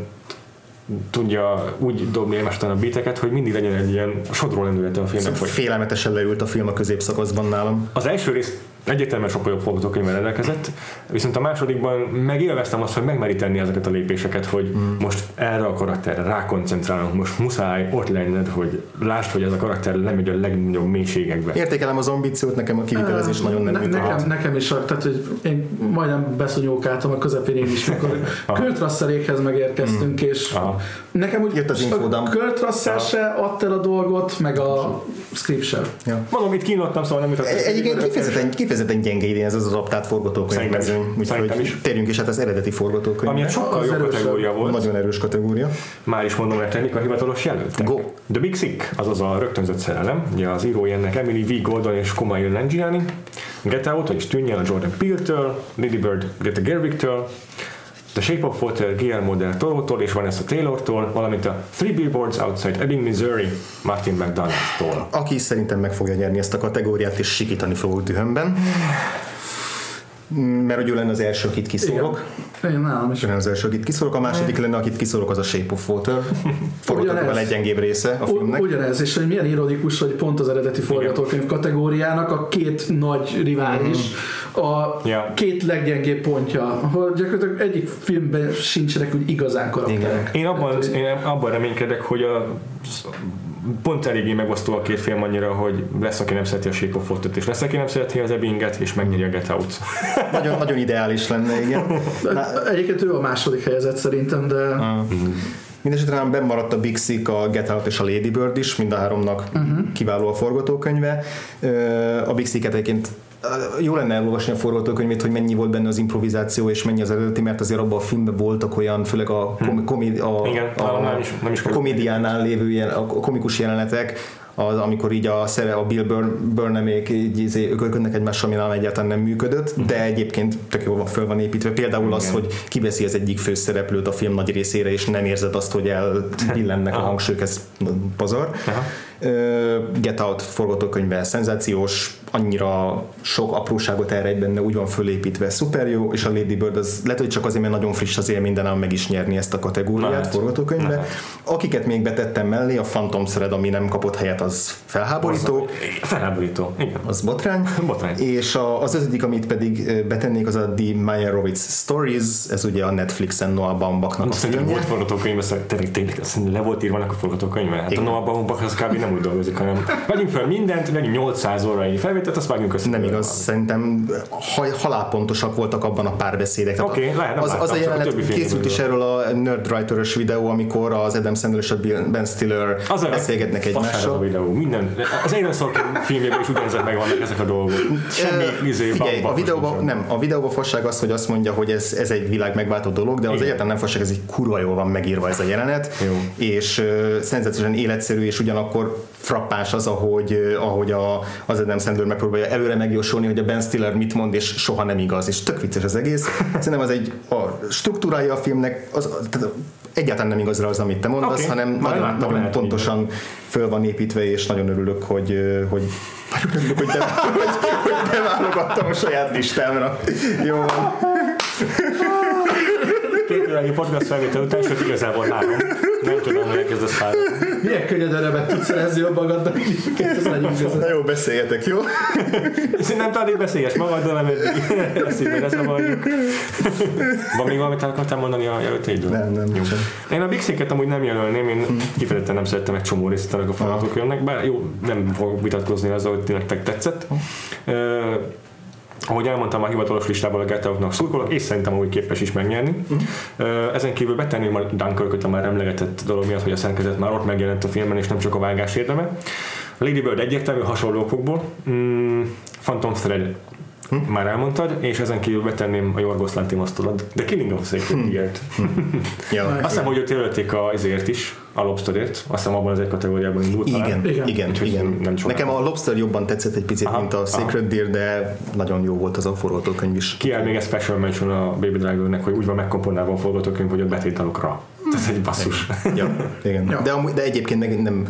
tudja úgy dobni egymástán a biteket, hogy mindig legyen egy ilyen sodró lendülete a filmnek. Szóval félelmetesen leült a film a középszakaszban nálam. Az első rész egyértelműen sokkal jobb forgatókönyvvel rendelkezett, viszont a másodikban megélveztem azt, hogy megmeri tenni ezeket a lépéseket, hogy mm. most erre a karakterre rákoncentrálunk, most muszáj ott lenned, hogy lásd, hogy ez a karakter lemegy a legnagyobb mélységekbe. Értékelem az ambíciót, nekem a kivitelezés uh, nagyon nem ne, nekem, nekem is, tehát hogy én majdnem beszonyókáltam a közepén én is, amikor *laughs* Kurt Russellékhez megérkeztünk, mm. és Aha. nekem úgy Jött az a Kurt Russell se adta el a dolgot, meg a script sem. Ja. Mondom, itt kínlottam, szóval nem jutott. Egyébként kifejezetten, kifejezetten gyenge idén ez az adaptált forgatókönyv mezőny, úgyhogy térjünk is hát az eredeti forgatókönyv. Ami sokkal jó kategória volt. Nagyon erős kategória. Már is mondom nektek, a hivatalos jelöltek. Go. The Big Sick, azaz a rögtönzött szerelem, ugye az írói ennek Emily V. Gordon és Kumail Nanjiani, Get Out, vagyis tűnjel a Jordan Peele-től, Lady Bird Greta Gerwig-től, The Shape of Water Guillermo del Toro-tól és Vanessa Taylor-tól, valamint a Three Billboards Outside Ebbing, Missouri Martin McDonald-tól. Aki szerintem meg fogja nyerni ezt a kategóriát, és sikítani fogok dühömben. Mert hogy ő lenne az első, akit kiszórok. Igen, nálam is. Lenne az első, akit kiszórok. A második lenne, akit kiszórok, az a Shape of Water. *laughs* Forgatókönyv a leggyengébb része a filmnek. Ugyanez, és hogy milyen ironikus, hogy pont az eredeti forgatókönyv kategóriának a két nagy rivális, a Ja. két leggyengébb pontja, hogy gyakorlatilag egyik filmben sincsenek úgy igazán karakterek. Én abban, én abban reménykedek, hogy a pont eléggé megosztó a két film annyira, hogy lesz, aki nem szereti a Shape of Water-t, és lesz, aki nem szereti az Ebbinget, és megnyeri a Get Out. *laughs* Nagyon, nagyon ideális lenne, igen. Na, Egyébként ő a második helyezett szerintem, de Mindenesetre nem bemaradt a Big Sick, a Get Out és a Lady Bird is, mind a háromnak uh-huh. kiváló a forgatókönyve. A Big Sick-et egyébként jó lenne elolvasni a forgatókönyvét, hogy mennyi volt benne az improvizáció és mennyi az eredeti, mert azért abban a filmben voltak olyan, főleg a, komi, komi, a, Igen, a, nálam nem is- nem is a komédiánál lévő ilyen, a komikus jelenetek, az, amikor így a, szere, a Bill Burn, Burnamék így izé, ökölködnek egymással, ami nálam egyáltalán nem működött, de egyébként tök jól föl van építve. Például az, Igen. hogy kiveszi az egyik főszereplőt a film nagy részére, és nem érzed azt, hogy elbillennek a hangsúlyok, ez pazar. Aha. Get Out forgatókönyve szenzációs, annyira sok apróságot elrejt benne, úgy van fölépítve, szuper jó, és a Lady Bird az lehet, hogy csak azért, mert nagyon friss az élmény, de nem meg is nyerni ezt a kategóriát Lehet. forgatókönyvbe. Lehet. Akiket még betettem mellé, a Phantom Thread, ami nem kapott helyet, az felháborító, Felháborító. Igen. az botrány. *laughs* Botrány. És a, az ötödik, amit pedig betennék, az a The Meyerowitz Stories, ez ugye a Netflixen Noah Baumbachnak a filmje. volt forgatókönyve, szóval tényleg, tényleg le volt írva a forgatókönyve. Hát Igen. a Noah Baumbach az kb. nem úgy dolgozik, hanem vegyünk fel mindent, vegyünk 800 órai felvételt, azt vágjunk össze. Nem igaz, szerintem ha, halálpontosak voltak abban a párbeszédek. Oké, lehet, nem az, az láttam, a a jelenet filmben készült is erről a Nerdwriter-ös videó, amikor az Adam Sandler és a Ben Stiller Az a beszélgetnek az a egymással. videó. Minden, az Aaron Sorkin filmjében is ugyanezek megvannak ezek a dolgok. Semmi izé, Figyelj, a videóban, nem, a videóban fasság az, hogy azt mondja, hogy ez, ez egy világ megváltó dolog, de az Igen. egyáltalán nem fasság, ez egy kurva jól van megírva ez a jelenet, Jó. és uh, szenzációsan életszerű, és ugyanakkor frappáns az, ahogy, uh, ahogy a, az Adam Sandler megpróbálja előre megjósolni, hogy a Ben Stiller mit mond, és soha nem igaz, és tök vicces az egész. Szerintem az egy a struktúrája a filmnek, az, tehát egyáltalán nem igaz rá az, amit te mondasz, Oké, hanem majd nagyon, nagyon lehet, pontosan föl van építve, és nagyon örülök, hogy, uh, hogy örülök, hogy, de, *laughs* hogy, hogy beválogattam a saját listámra. Jó van. *laughs* Két órányi podcast felvétel után, sőt igazából három. Nem tudom, hogy elkezdesz fáradni. milyen könnyed örömet tudsz szerezni a magadnak, ez Na jó, beszéljetek, jó? Szerintem talán beszélyes magaddal, nem eddig. Ezt így ne zavarjuk. Van még valamit akartál mondani a jelöltéidről? Nem, nem, Jó. Én a Big amúgy nem jelölném, én kifejezetten nem szerettem egy csomó részt a forgatókönyvnek, bár jó, nem fogok vitatkozni azzal, hogy nektek tetszett. Ö, ahogy elmondtam, a hivatalos listából a Get Out-nak szurkolok, és szerintem úgy képes is megnyerni. Ö, Ezen kívül betenném a Dunkirk-öt a már emlegetett dolog miatt, hogy a szerkezet már ott megjelent a filmben, és nem csak a vágás érdeme. Lady Bird egyértelmű hasonló okokból. Mm, Phantom Thread már elmondtad, és ezen kívül betenném a Yorgos Lanthimos-tól a The Killing of Sacred Deer-t. Ja. Azt hiszem, hogy őt jelölték a, ezért is, a Lobsterért. Azt hiszem abban az egy kategóriában indult Igen, talán. igen, Igen. igen. Nem. Nekem a Lobster jobban tetszett egy picit, Aha, mint a Sacred Deer, de nagyon jó volt az a forgatókönyv is. Kiáll még egy special mention a Baby Driver-nek, hogy úgy van megkomponálva a forgatókönyv, hogy a betétalokra. Ez egy basszus. Ja, igen. Ja. De, amúgy, de egyébként meg nem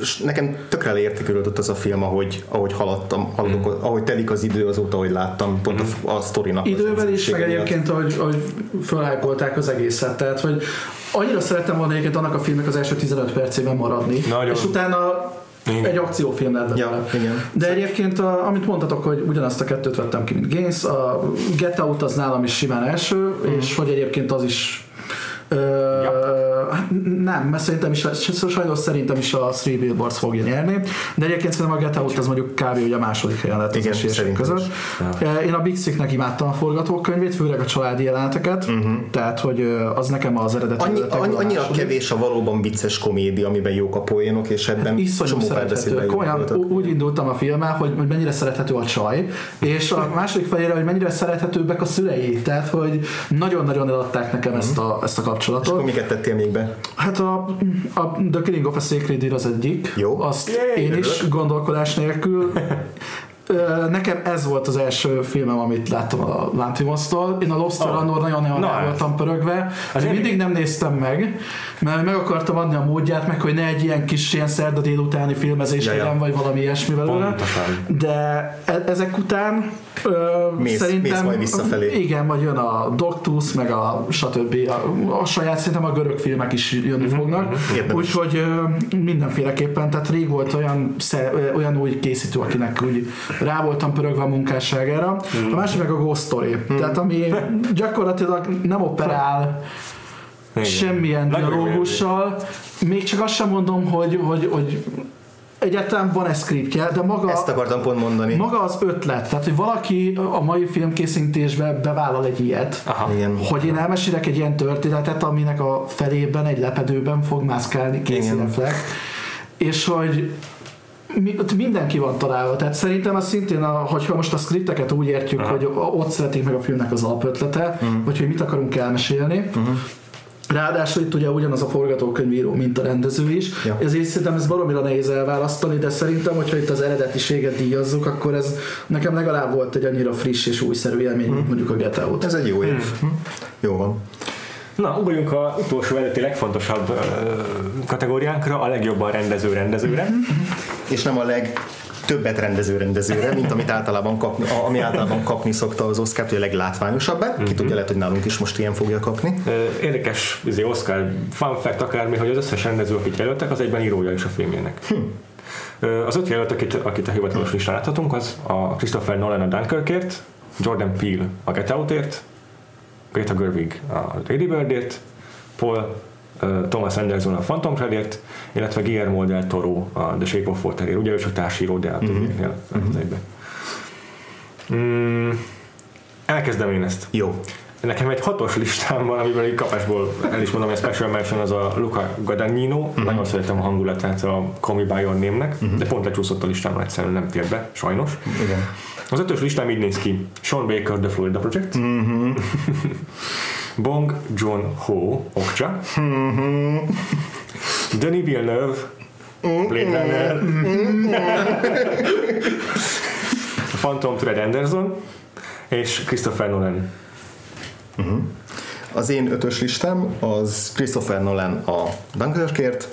és nekem tökre leértékelődött az a film, ahogy, ahogy haladtam, haladok, mm. ahogy telik az idő azóta, ahogy láttam, pont a, a sztorinak. Idővel is, meg egyébként, ahogy, ahogy felhájpolták az egészet, tehát, hogy annyira szerettem volna egyébként annak a filmnek az első 15 percében maradni, Nagyon. és utána igen. egy akciófilm lett ja, igen. De egyébként, a, amit mondtatok, hogy ugyanazt a kettőt vettem ki, mint Gains, a Get Out az nálam is simán első, mm. és hogy egyébként az is Ö, ja. Hát nem, mert szerintem is, sajnos szerintem is a Three Billboards fogja nyerni, de egyébként szerintem a Get Out az mondjuk kb. ugye a második helyen lett Igen, az között. Ja. Én a Big Sick-nek imádtam a forgatókönyvét, főleg a családi jeleneteket, uh-huh. tehát hogy az nekem az eredeti Annyi, annyi, annyira kevés a valóban vicces komédia, amiben jók a poénok, és ebben Iszonyú szerethető. Komolyan úgy indultam a filmmel, hogy, hogy mennyire szerethető a csaj, és a második felére, hogy mennyire szerethetőbbek a szülei, tehát hogy nagyon-nagyon eladták nekem uh-huh. ezt a, ezt a kapcsolatot. És akkor miket tettél még be? Hát a, a The Killing of a Sacred Deer az egyik. Jó. Azt Yay, én is gondolkodás nélkül *laughs* Nekem ez volt az első filmem, amit láttam a Lantimos-tól. Én a Lost oh. annól nagyon-nagyon no, voltam pörögve. Az mindig nem néztem meg, mert meg akartam adni a módját, meg hogy ne egy ilyen kis ilyen szerda délutáni filmezés ja, legyen, vagy valami ilyesmi belőle. De e- ezek után Ö, mész, szerintem, mész majd visszafelé. Igen, majd jön a Doctus, meg a stb. A, a saját szerintem a görög filmek is jönni uh-huh, fognak. Uh-huh. Úgyhogy mindenféleképpen, tehát rég volt olyan, olyan új készítő, akinek úgy rá voltam pörögve a munkásságára. Uh-huh. A másik meg a Ghost Story. Uh-huh. Tehát ami *laughs* gyakorlatilag nem operál igen. semmilyen dialógussal. Még csak azt sem mondom, hogy, hogy, hogy egyáltalán van ez skriptje, de maga, Ezt akartam pont mondani. maga az ötlet, tehát hogy valaki a mai filmkészítésbe bevállal egy ilyet, Aha. Igen. hogy én elmesélek egy ilyen történetet, aminek a felében egy lepedőben fog mászkálni két és hogy mi, ott mindenki van találva, tehát szerintem az szintén, a, hogyha most a skripteket úgy értjük, Aha. hogy ott születik meg a filmnek az alapötlete, uh-huh. vagy hogy mit akarunk elmesélni, uh-huh Ráadásul itt ugye ugyanaz a forgatókönyvíró, mint a rendező is, ja. ezért szerintem ez baromira nehéz elválasztani, de szerintem, hogyha itt az eredetiséget díjazzuk, akkor ez nekem legalább volt egy annyira friss és újszerű élmény, hmm. mondjuk a Get Out. Ez egy jó év. Hmm. Jó van. Na, ugorjunk a utolsó előtti legfontosabb uh, kategóriánkra, a legjobban rendező rendezőre. Hmm. És nem a leg többet rendező rendezőre, mint amit általában kapni, ami általában kapni szokta az Oscar, hogy a leglátványosabb, mm-hmm. ki mhm. tudja, lehet, hogy nálunk is most ilyen fogja kapni. Érdekes izé, Oscar fun fact akármi, hogy az összes rendező, akit jelöltek, az egyben írója is a filmjének. Hm. Az öt jelölt, akit, akit a hivatalos listán láthatunk, az a Christopher Nolan a Dunkirkért, Jordan Peele a Get Outért, Greta Gerwig a Lady Birdért, Paul Thomas Anderson a Phantom Threadért, illetve Guillermo del Toro a The Shape of Water ugye ő csak társíró, de hát uh-huh. uh-huh. Mm, elkezdem én ezt. Jó. Nekem egy hatos listám van, amiben egy kapásból el is mondom, hogy a Special Mention az a Luca Guadagnino. Uh-huh. Nagyon szeretem a hangulatát a Call Me By Your Name-nek, uh-huh. de pont lecsúszott a listámon, egyszerűen nem fér be, sajnos. Igen. Az ötös listám így néz ki. Sean Baker, The Florida Project. Uh-huh. *laughs* Bong Joon-ho, Okja. Denis Villeneuve, Blade Runner. Phantom Thread Anderson és Christopher Nolan. Uh-huh. Az én ötös listám az Christopher Nolan a Dunkirkért,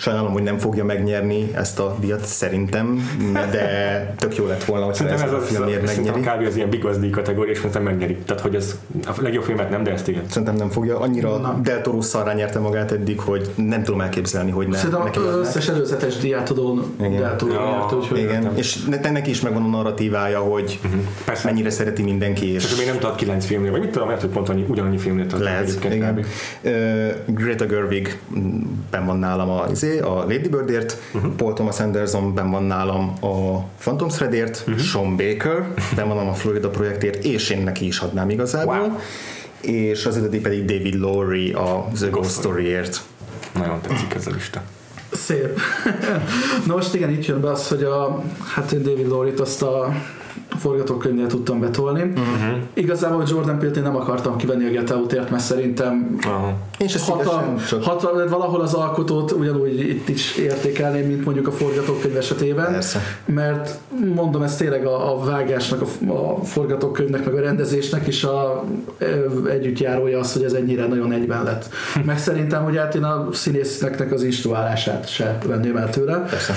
Sajnálom, hogy nem fogja megnyerni ezt a díjat szerintem, de tök jó lett volna, hogy ez, ez a filmért megnyeri. Kb. az ilyen bigazdi kategória, és szerintem megnyeri. Tehát, hogy ez a legjobb filmet nem, de ezt igen. Szerintem nem fogja. Annyira Na. Del Toro szarrá nyerte magát eddig, hogy nem tudom elképzelni, hogy ne. Szerintem neki összes előzetes díjátadón Del Toro ja, nyerte, úgyhogy igen. Nem. És neki is megvan a narratívája, hogy uh-huh. mennyire szereti mindenki. És... Csak még nem tart kilenc filmnél, vagy mit tudom, lehet, hogy pont annyi, ugyanannyi filmnél tart. Lehet, igen. Uh, Greta Gerwig ben van nálam a, a Lady Birdért, uh-huh. Paul Thomas Anderson ben van nálam a Phantom Threadért, uh-huh. Sean Baker ben van a Florida projektért, és én neki is adnám igazából. Wow. És az eredeti pedig David Lowry a The Ghost Storyért. Nagyon tetszik ez a lista. Szép. *laughs* Na most igen, itt jön be az, hogy a, hát én David Lowry-t azt a forgatókönyvnél tudtam betolni. Uh-huh. Igazából Jordan Peele-t én nem akartam kivenni a Get Out-ért, mert szerintem. Én se hatal, hatal, valahol az alkotót ugyanúgy itt is értékelném, mint mondjuk a forgatókönyv esetében. Persze. Mert mondom, ez tényleg a, a vágásnak, a, a forgatókönyvnek, meg a rendezésnek is a, együttjárója az, hogy ez ennyire nagyon egyben lett. *laughs* meg szerintem, hogy hát én a színésznek az instruálását se venném el tőle. Persze.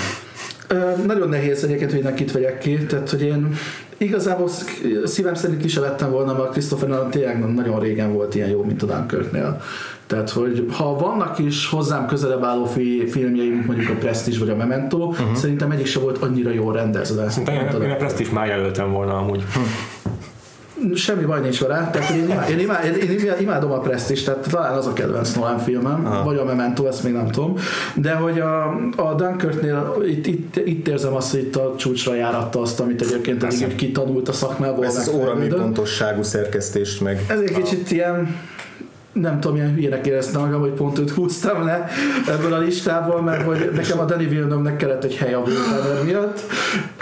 Nagyon nehéz egyébként, hogy innen kit vegyek ki, tehát hogy én igazából sz- szívem szerint ki se vettem volna, mert Christopher Nolan tényleg nagyon régen volt ilyen jó, mint a Dunkirknél. Tehát, hogy ha vannak is hozzám közelebb álló fi- filmjei, mint mondjuk a Prestige vagy a Memento, uh-huh. szerintem egyik se volt annyira jól rendezve. Szerintem én, én a. Prestige már jelöltem volna amúgy. *laughs* Semmi baj nincs vele, tehát én, imád, én, imád, én, én imádom a Prestige, tehát talán az a kedvenc Nolan filmem, Aha. vagy a Memento, ezt még nem tudom, de hogy a, a Dunkirknél itt, itt, itt érzem azt, hogy itt a csúcsra járatta azt, amit egyébként eddig úgy kitanult a szakmából. Ez az órami pontosságú szerkesztést meg. Ez egy kicsit ilyen nem tudom, ilyen hülyének éreztem magam, hogy pont őt húztam le ebből a listából, mert hogy nekem a Danny Villeneuve-nek kellett egy hely a Blade miatt.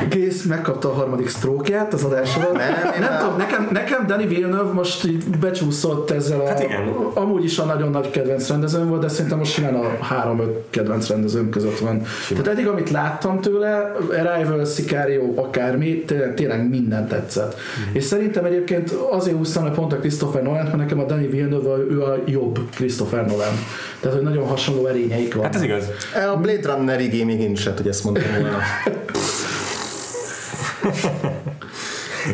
Gész megkapta a harmadik sztrókját az adás alatt. Nem, nem már- tudom, nekem, nekem Danny Villeneuve most így becsúszott ezzel a... Hát igen. Amúgy is a nagyon nagy kedvenc rendezőm volt, de szerintem most simán a három-öt kedvenc rendezőm között van. Tehát eddig, amit láttam tőle, Arrival, Sicario, akármi, tényleg, tényleg minden tetszett. Mhm. És szerintem egyébként azért húztam le pont a Christopher Nolan, mert nekem a Danny Villeneuve, ő a jobb Christopher Nolan. Tehát, hogy nagyon hasonló erényeik van. Hát ez igaz. A Blade Runner-ig még én is lehet, hogy ezt mondtam volna. *laughs*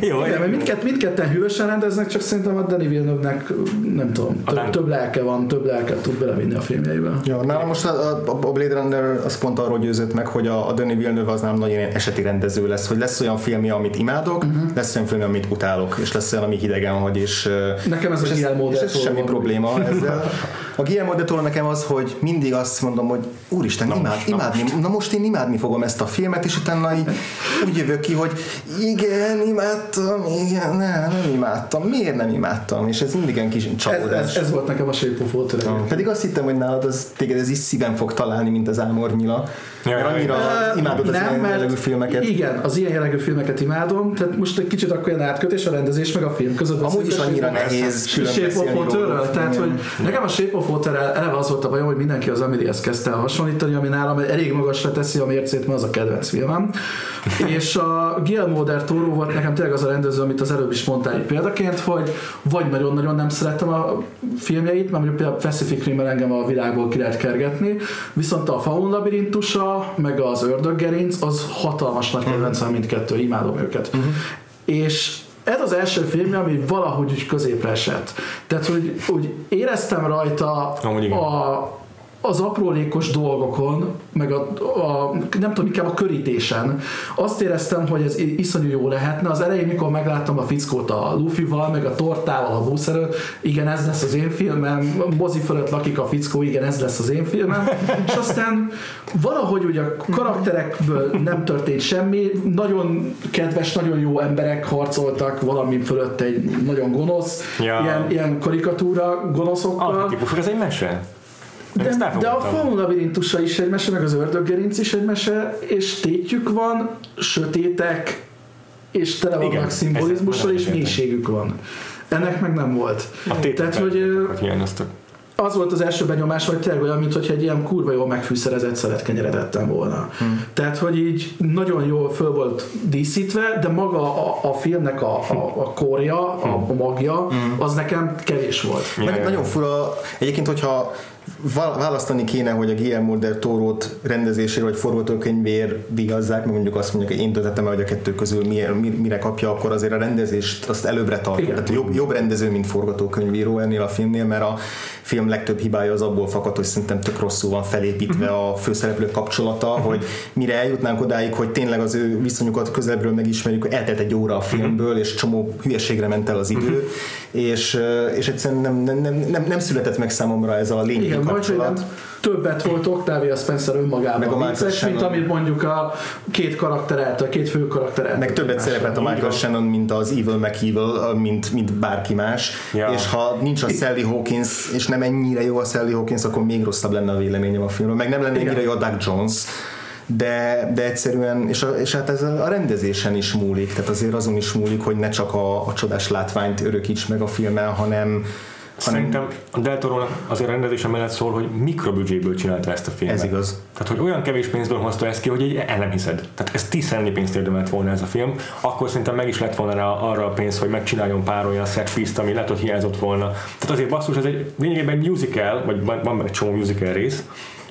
Jó, Igen, mert mindkett, mindketten hűvösen rendeznek, csak szerintem a Danny Villeneuve-nek nem tudom, több, Dan- több lelke van, több lelket tud belevinni a filmjeibe. Ja, nálam most a, a, a Blade Runner az pont arról győzött meg, hogy a, a Denis Villeneuve az nálam nagyon ilyen eseti rendező lesz, hogy lesz olyan filmje, amit imádok, uh-huh. lesz olyan filmje, amit utálok, és lesz olyan, ami hidegen hagy, és, Nekem ez a és Guillermo és Toro semmi van. probléma ezzel. *laughs* A Guillermo del Toro nekem az, hogy mindig azt mondom, hogy úristen, imád, imádni, na most én imádni fogom ezt a filmet, és utána így úgy jövök ki, hogy igen, imádtam, igen, nem, nem imádtam, miért nem imádtam, és ez mindig ilyen kis Ez, csalódás. ez, ez, volt nekem a Shape of Water. Pedig azt hittem, hogy nálad az, téged ez is szíven fog találni, mint az Ámornyila. Ja, Mert ja, annyira Ö, imádod az ilyen jellegű filmeket. Igen, az ilyen jellegű filmeket imádom, tehát most egy kicsit akkor ilyen átkötés a rendezés meg a film között. Amúgy is annyira és- nehéz külön Shape of Water-ről, tehát hogy nekem a Shape of water eleve az volt a bajom, hogy mindenki az Emilyhez kezdte el hasonlítani, ami nálam elég magasra teszi a mércét, mert az a kedvenc filmem. és a Guillermo del Toro volt nekem tényleg az a rendező, amit az előbb is mondtál egy példaként, hogy vagy nagyon-nagyon nem szerettem a filmjeit, mert mondjuk például Pacific Rim-mel engem a világból ki lehet kergetni, viszont a Faun labirintusa, meg az Ördöggerinc, az hatalmas nagy kedvencem mindkettő, imádom őket. És ez az első film, ami valahogy úgy középre esett. Tehát, hogy úgy éreztem rajta Amúgy igen. a, az aprólékos dolgokon, meg a, a, nem tudom, inkább a körítésen, azt éreztem, hogy ez iszonyú jó lehetne. Az elején, mikor megláttam a fickót a Luffy-val, meg a tortával, a busz előtt, igen, ez lesz az én filmem, mozi fölött lakik a fickó, igen, ez lesz az én filmem, és aztán valahogy ugye a karakterekből nem történt semmi, nagyon kedves, nagyon jó emberek harcoltak valami fölött egy nagyon gonosz, Ja. ilyen, ilyen karikatúra gonoszokkal. Archetípusok, ez egy mese. De, de a faun labirintusa is egy mese, meg az ördöggerinc is egy mese, és tétjük van, sötétek, és tele vannak szimbolizmussal, és mélységük van. Ennek meg nem volt. A tétek Tehát, hogy hiányoztak. az volt az első benyomás, hogy tényleg olyan, mintha egy ilyen kurva jól megfűszerezett szeletkenyeret ettem volna. Hmm. Tehát, hogy így nagyon jól föl volt díszítve, de maga a, a filmnek a, a, a kórja, a, a magja, az nekem kevés volt. Ja, Meg ja. nagyon fura, egyébként, hogyha választani kéne, hogy a Guillermo del Toro-t rendezésére vagy forgatókönyvéért díjazzák, meg mondjuk azt mondjuk, hogy én döntöttem el, hogy a kettő közül mi, mi, mire kapja, akkor azért a rendezést azt előbbre. Igen. Tehát jobb, jobb rendező, mint forgatókönyvíró ennél a filmnél, mert a film legtöbb hibája az abból fakad, hogy szerintem tök rosszul van felépítve a főszereplők kapcsolata, hogy mire eljutnánk odáig, hogy tényleg az ő viszonyukat közelebbről megismerjük, hogy eltelt egy óra a filmből, és csomó hülyeségre ment el az idő, és, és egyszerűen nem, nem, nem, nem, nem született meg számomra ez a lényegi Igen, kapcsolat. nem többet volt Octavia Spencer Meg a önmagában Michael vicces, mint amit mondjuk a két karakter a két fő karakter eltől. Meg többet szerepelt a Michael Shannon, mint az Evil McEvil, mint, mint bárki más. Ja. És ha nincs a Sally Hawkins, és nem ennyire jó a Sally Hawkins, akkor még rosszabb lenne a véleményem a filmről. Meg nem lenne Igen. ennyire jó a Doug Jones. de, de egyszerűen, és, a, és hát ez a rendezésen is múlik, tehát azért azon is múlik, hogy ne csak a, a csodás látványt örökíts meg a filmmel, hanem, Szerintem a Del azért rendezése mellett szól, hogy mikrobüdzséből csinálta ezt a filmet. Ez igaz. Tehát, hogy olyan kevés pénzből hozta ezt ki, hogy egy el nem hiszed. Tehát ez tízszer ennyi pénzt érdemelt volna ez a film, akkor szerintem meg is lett volna rá arra a pénz, hogy megcsináljon pár olyan piece ami lehet, hogy hiányzott volna. Tehát azért basszus, ez egy lényegében musical, vagy van egy csomó musical rész,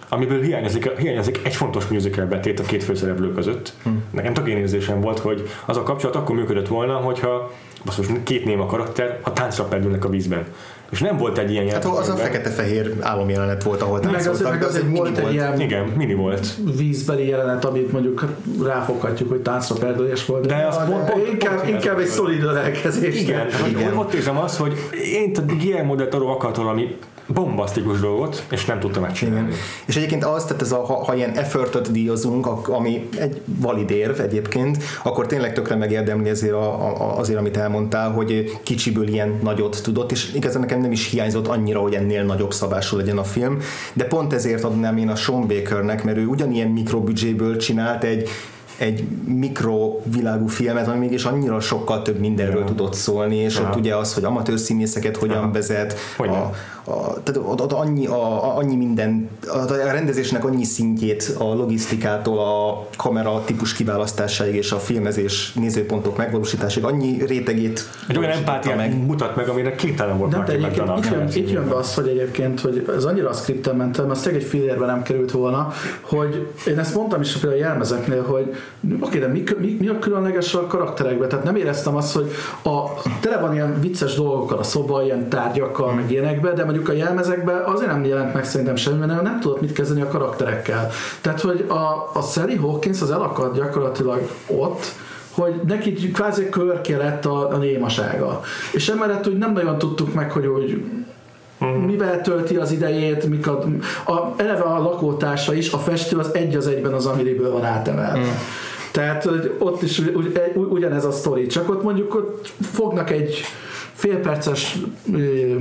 amiből hiányozik, hiányozik egy fontos musical betét a két főszereplő között. Hmm. Nekem tök én érzésem volt, hogy az a kapcsolat akkor működött volna, hogyha basszus, két néma karakter, ha táncra perdülnek a vízben. És nem volt egy ilyen Hát az a fekete-fehér álomjelenet volt, ahol meg az, meg az, az egy volt egy ilyen igen, mini volt. vízbeli jelenet, amit mondjuk ráfoghatjuk, hogy táncra perdülés volt. De, de az pont, pont, inkább, pont inkább egy szolid ölelkezés. Igen, igen. Ott érzem azt, hogy én a Guillermo del Toro akart valami bombasztikus dolgot, és nem tudta megcsinálni. Igen. És egyébként az, tehát ez a, ha, ha ilyen effortot díjazunk, ami egy valid érv egyébként, akkor tényleg tökre megérdemli azért, a, a, azért, amit elmondtál, hogy kicsiből ilyen nagyot tudott, és igazán nekem nem is hiányzott annyira, hogy ennél nagyobb szabású legyen a film, de pont ezért adnám én a Sean Bakernek, mert ő ugyanilyen mikrobüdzséből csinált egy egy mikrovilágú filmet, ami mégis annyira sokkal több mindenről ja. tudott szólni, és ja. ott ugye az, hogy amatőr színészeket hogyan ja. vezet, hogy a, a, tehát ott, ott annyi, a, annyi minden, a rendezésnek annyi szintjét, a logisztikától a kamera típus kiválasztásáig és a filmezés nézőpontok megvalósításáig, annyi rétegét egy olyan empátiát meg. mutat meg, amire képtelen volt nem, de egyébként itt jön, itt jön be az, hogy egyébként, hogy ez annyira a skripten mentem, az egy fillérbe nem került volna, hogy én ezt mondtam is például a jelmezeknél, hogy oké, de mi, mi, mi a különleges a karakterekben? Tehát nem éreztem azt, hogy a, tele van ilyen vicces dolgokkal a szoba, ilyen tárgyakkal, meg ilyenekbe, de mondjuk a jelmezekben azért nem jelent meg szerintem semmi, mert nem tudott mit kezdeni a karakterekkel. Tehát, hogy a, a Sally Hawkins az elakadt gyakorlatilag ott, hogy neki kvázi körké lett a, a némasága. És emellett úgy nem nagyon tudtuk meg, hogy úgy Mm. mivel tölti az idejét, mik a, a, eleve a lakótársa is, a festő az egy az egyben az Amiriből van átemelt. Mm. Tehát hogy ott is ugy, ugyanez a sztori, csak ott mondjuk ott fognak egy félperces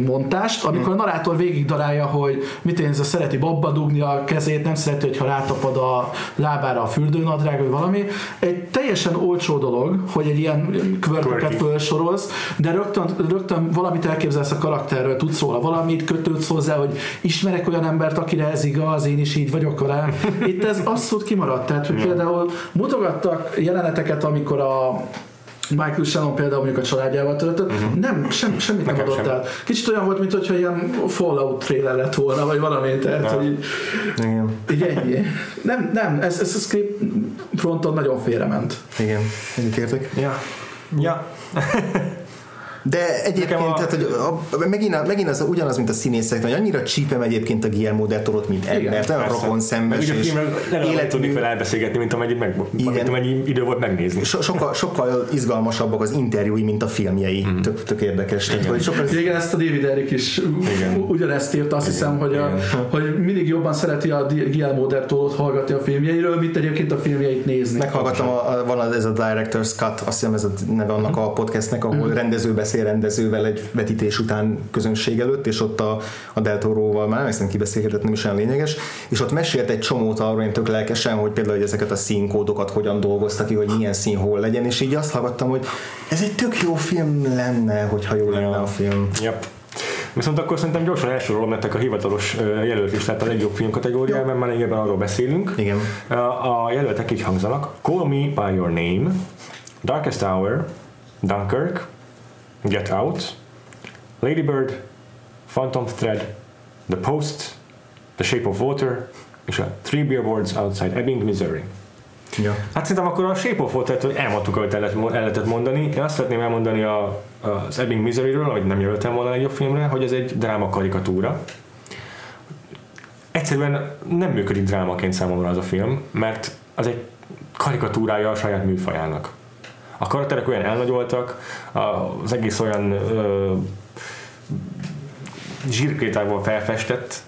montást, amikor a narrátor végig darálja, hogy mit én, szereti babba dugni a kezét, nem szereti, hogyha rátapad a lábára a fürdőnadrág, vagy valami. Egy teljesen olcsó dolog, hogy egy ilyen kvörtöket felsorolsz, de rögtön, rögtön valamit elképzelsz a karakterről, tudsz róla valamit, kötődsz hozzá, hogy ismerek olyan embert, akire ez igaz, én is így vagyok rá. Itt ez abszolút kimaradt. Tehát, hogy például mutogattak jeleneteket, amikor a Michael Shannon például mondjuk a családjával töltött, uh-huh. nem, sem, semmit Nekem nem adott el. Kicsit olyan volt, mintha ilyen Fallout trailer lett volna, vagy valami, tehát, hogy így, Igen. így ennyi. Nem, nem, ez, ez a script fronton nagyon félrement. Igen, egyetértek. Ja. Ja. *laughs* De egyébként, a... tehát, hogy a, megint, megint az ugyanaz, mint a színészek, hogy annyira csípem egyébként a Guillermo del Toro-t, mint ember, olyan rokon szembes. és életmű... tudni fel elbeszélgetni, mint amennyi, meg, Igen. amennyi idő volt megnézni. So, sokkal, sokkal izgalmasabbak az interjúi, mint a filmjei. Mm. Tök, tök érdekes. Igen. Tehát, hogy sokkal... Igen, ezt a David Eric is Igen. ugyanezt írt, azt Igen. hiszem, hogy, a, *laughs* hogy mindig jobban szereti a Guillermo del Toro-t hallgatni a filmjeiről, mint egyébként a filmjeit nézni. Meghallgattam, a, a, van ez a Director's Cut, azt hiszem ez a neve annak a podcastnek, ahol mm. rendező beszél rendezővel egy vetítés után közönség előtt, és ott a, a Del Toroval már nem ki beszélgetett, nem is olyan lényeges, és ott mesélt egy csomót arról, én tök lelkesen, hogy például hogy ezeket a színkódokat hogyan dolgoztak ki, hogy milyen szín hol legyen, és így azt hallgattam, hogy ez egy tök jó film lenne, hogyha jó lenne a film. Yep. Viszont akkor szerintem gyorsan elsorolom nektek a hivatalos jelöltlistát a legjobb film kategóriában, mert lényegében arról beszélünk. Igen. A jelöltek így hangzanak. Call Me By Your Name, Darkest Hour, Dunkirk, Get Out, Lady Bird, Phantom Thread, The Post, The Shape of Water és a Three Billboards Outside Ebbing, Missouri. Ja. Hát szerintem akkor a Shape of Water-t hogy elmondtuk, amit el lehetett mondani. Én azt szeretném elmondani a, az Ebbing, Missouri-ről, amit nem jelöltem volna egy jobb filmre, hogy ez egy dráma karikatúra. Egyszerűen nem működik drámaként számomra az a film, mert az egy karikatúrája a saját műfajának. A karakterek olyan elnagyoltak, az egész olyan ö, felfestett,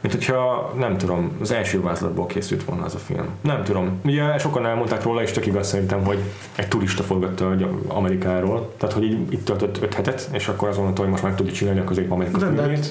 mint hogyha nem tudom, az első vázlatból készült volna az a film. Nem tudom. Ugye sokan elmondták róla, és tök igaz szerintem, hogy egy turista forgatta Amerikáról, tehát hogy így itt töltött öt hetet, és akkor azon mondta, hogy most meg tudja csinálni a közép-amerika filmjét.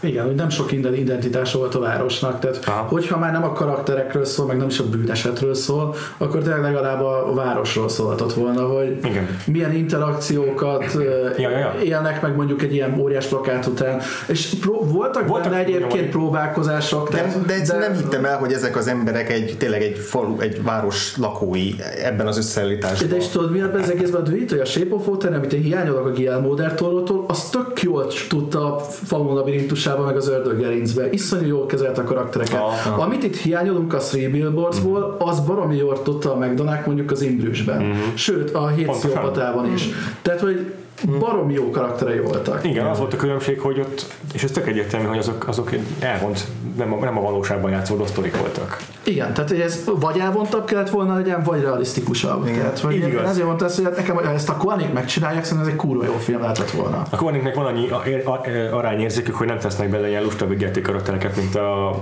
igen, hogy nem sok minden identitása volt a városnak, tehát Aha. hogyha már nem a karakterekről szól, meg nem is a bűnesetről szól, akkor tényleg legalább a városról szólhatott volna, hogy Igen. milyen interakciókat *laughs* Ja, ja, ja. élnek meg mondjuk egy ilyen óriás plakát után. És pró- voltak, Voltak benne egyébként nyomai. Próbálkozások. De, tehát- de, de nem hittem el, hogy ezek az emberek egy, tényleg egy falu, egy város lakói ebben az összeállításban. De és tudod, mi ebben az egészben a hogy a Shape of Water, amit én hiányolok a Guillermo del Toro-tól, az tök jól tudta a falun labirintusában, meg az ördöggerincbe. Iszonyú jól kezelte a karaktereket. Aha. Amit itt hiányolunk a Three Billboardsból, az baromi jól tudta a McDonald's mondjuk az Imbrüsben. Sőt, a hét pszichopatában is. Tehát, hogy baromi jó karakterei voltak. Igen, az volt a különbség, hogy ott, és ez tök egyértelmű, hogy azok, azok egy elvont, nem a, nem a valóságban játszódó sztorik voltak. Igen, tehát hogy ez vagy elvontabb kellett volna legyen, vagy realisztikusabb. Igen. Tehát, hogy Így igaz. ezért mondtam ezt, hogy hát nekem, ha ezt a Koanik megcsinálják, szerintem ez egy kurva jó film lehetett volna. A Koenignek van annyi arányérzékük, hogy nem tesznek bele ilyen lusta karaktereket, mint a,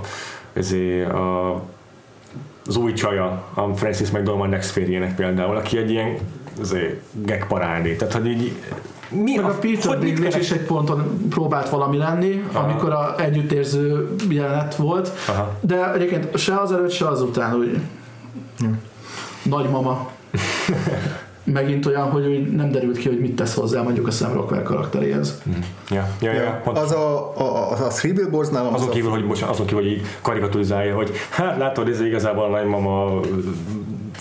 ezé, a az új csaja, a Francis McDormand férjének például, aki egy ilyen azért, gag parádé. Tehát, hogy így mi Meg a Peter hogy mit Dinklage is egy ponton próbált valami lenni, Aha. amikor a együttérző jelenet volt, Aha. de egyébként se az előtt, se az után úgy nagymama. *laughs* Megint olyan, hogy úgy nem derült ki, hogy mit tesz hozzá mondjuk a Sam Rockwell karakteréhez. Ja, ja, ja, Ja, pont. az a, a, a, a Three Billboards nálam az Azon a, kívül, hogy, bocsánat, azon kívül, hogy így karikaturizálja, hogy hát látod, ez igazából a nagymama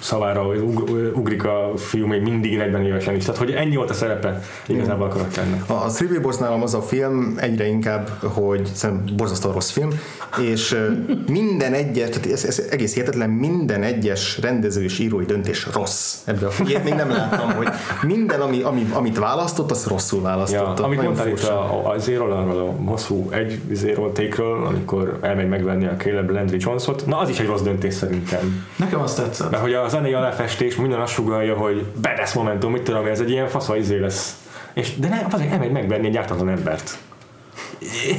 szavára ug- ugrik a fiú még mindig 40 évesen is. Tehát, hogy ennyi volt a szerepe igazából a karakternek. A, a Three Billboards nálam az a film egyre inkább, hogy szerintem borzasztó rossz film, és minden egyes, tehát ez, ez egész hihetetlen, minden egyes rendező és írói döntés rossz film. Ilyet még nem láttam, hogy minden, ami, ami, amit választott, az rosszul Ja, választott. amit Nagyon mondtál itt a, a arról a hosszú egy zéról tékről, amikor elmegy megvenni a Caleb Landry Jonesot, na az is egy rossz döntés szerintem. Nekem azt tetszett. Mert hogy a zenei aláfestés minden azt sugalja, hogy badass momentum, mit tudom, ez egy ilyen fasza izé lesz. És, de nem, azért elmegy megvenni egy ártatlan embert.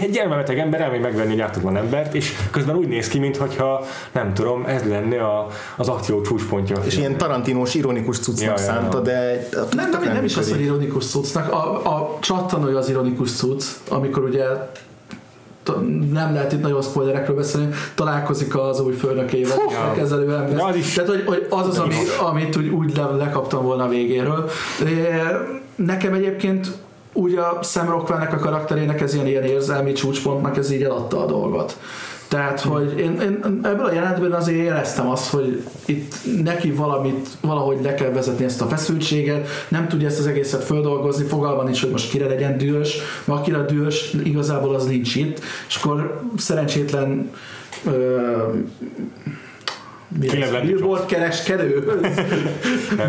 Egy elmebeteg ember elmegy megvenni egy ártatlan embert, és közben úgy néz ki, mintha nem tudom, ez lenne a, az akció csúcspontja. És ilyen tarantinos, ironikus cuccnak Ja, ja, ja. szánta, de Nem, nem, nem is az, hogy ironikus cuccnak. A, a csattanója az ironikus cucc, amikor ugye nem lehet itt nagyon spoilerekről beszélni, találkozik az új főnökével, és Ja. a kezelő ember. Tehát, hogy, hogy az az, ami, amit úgy, úgy le, lekaptam volna a végéről. Nekem egyébként úgy a Sam Rockwellnek a karakterének ez ilyen, ilyen érzelmi csúcspontnak ez így eladta a dolgot. Tehát, hogy én, én ebből a jelentben azért éreztem azt, hogy itt neki valamit, valahogy le kell vezetni ezt a feszültséget, nem tudja ezt az egészet földolgozni, fogalma nincs, hogy most kire legyen dühös, mert akire dühös, igazából az nincs itt, és akkor szerencsétlen ö, mi lesz? Billboard kereskedő,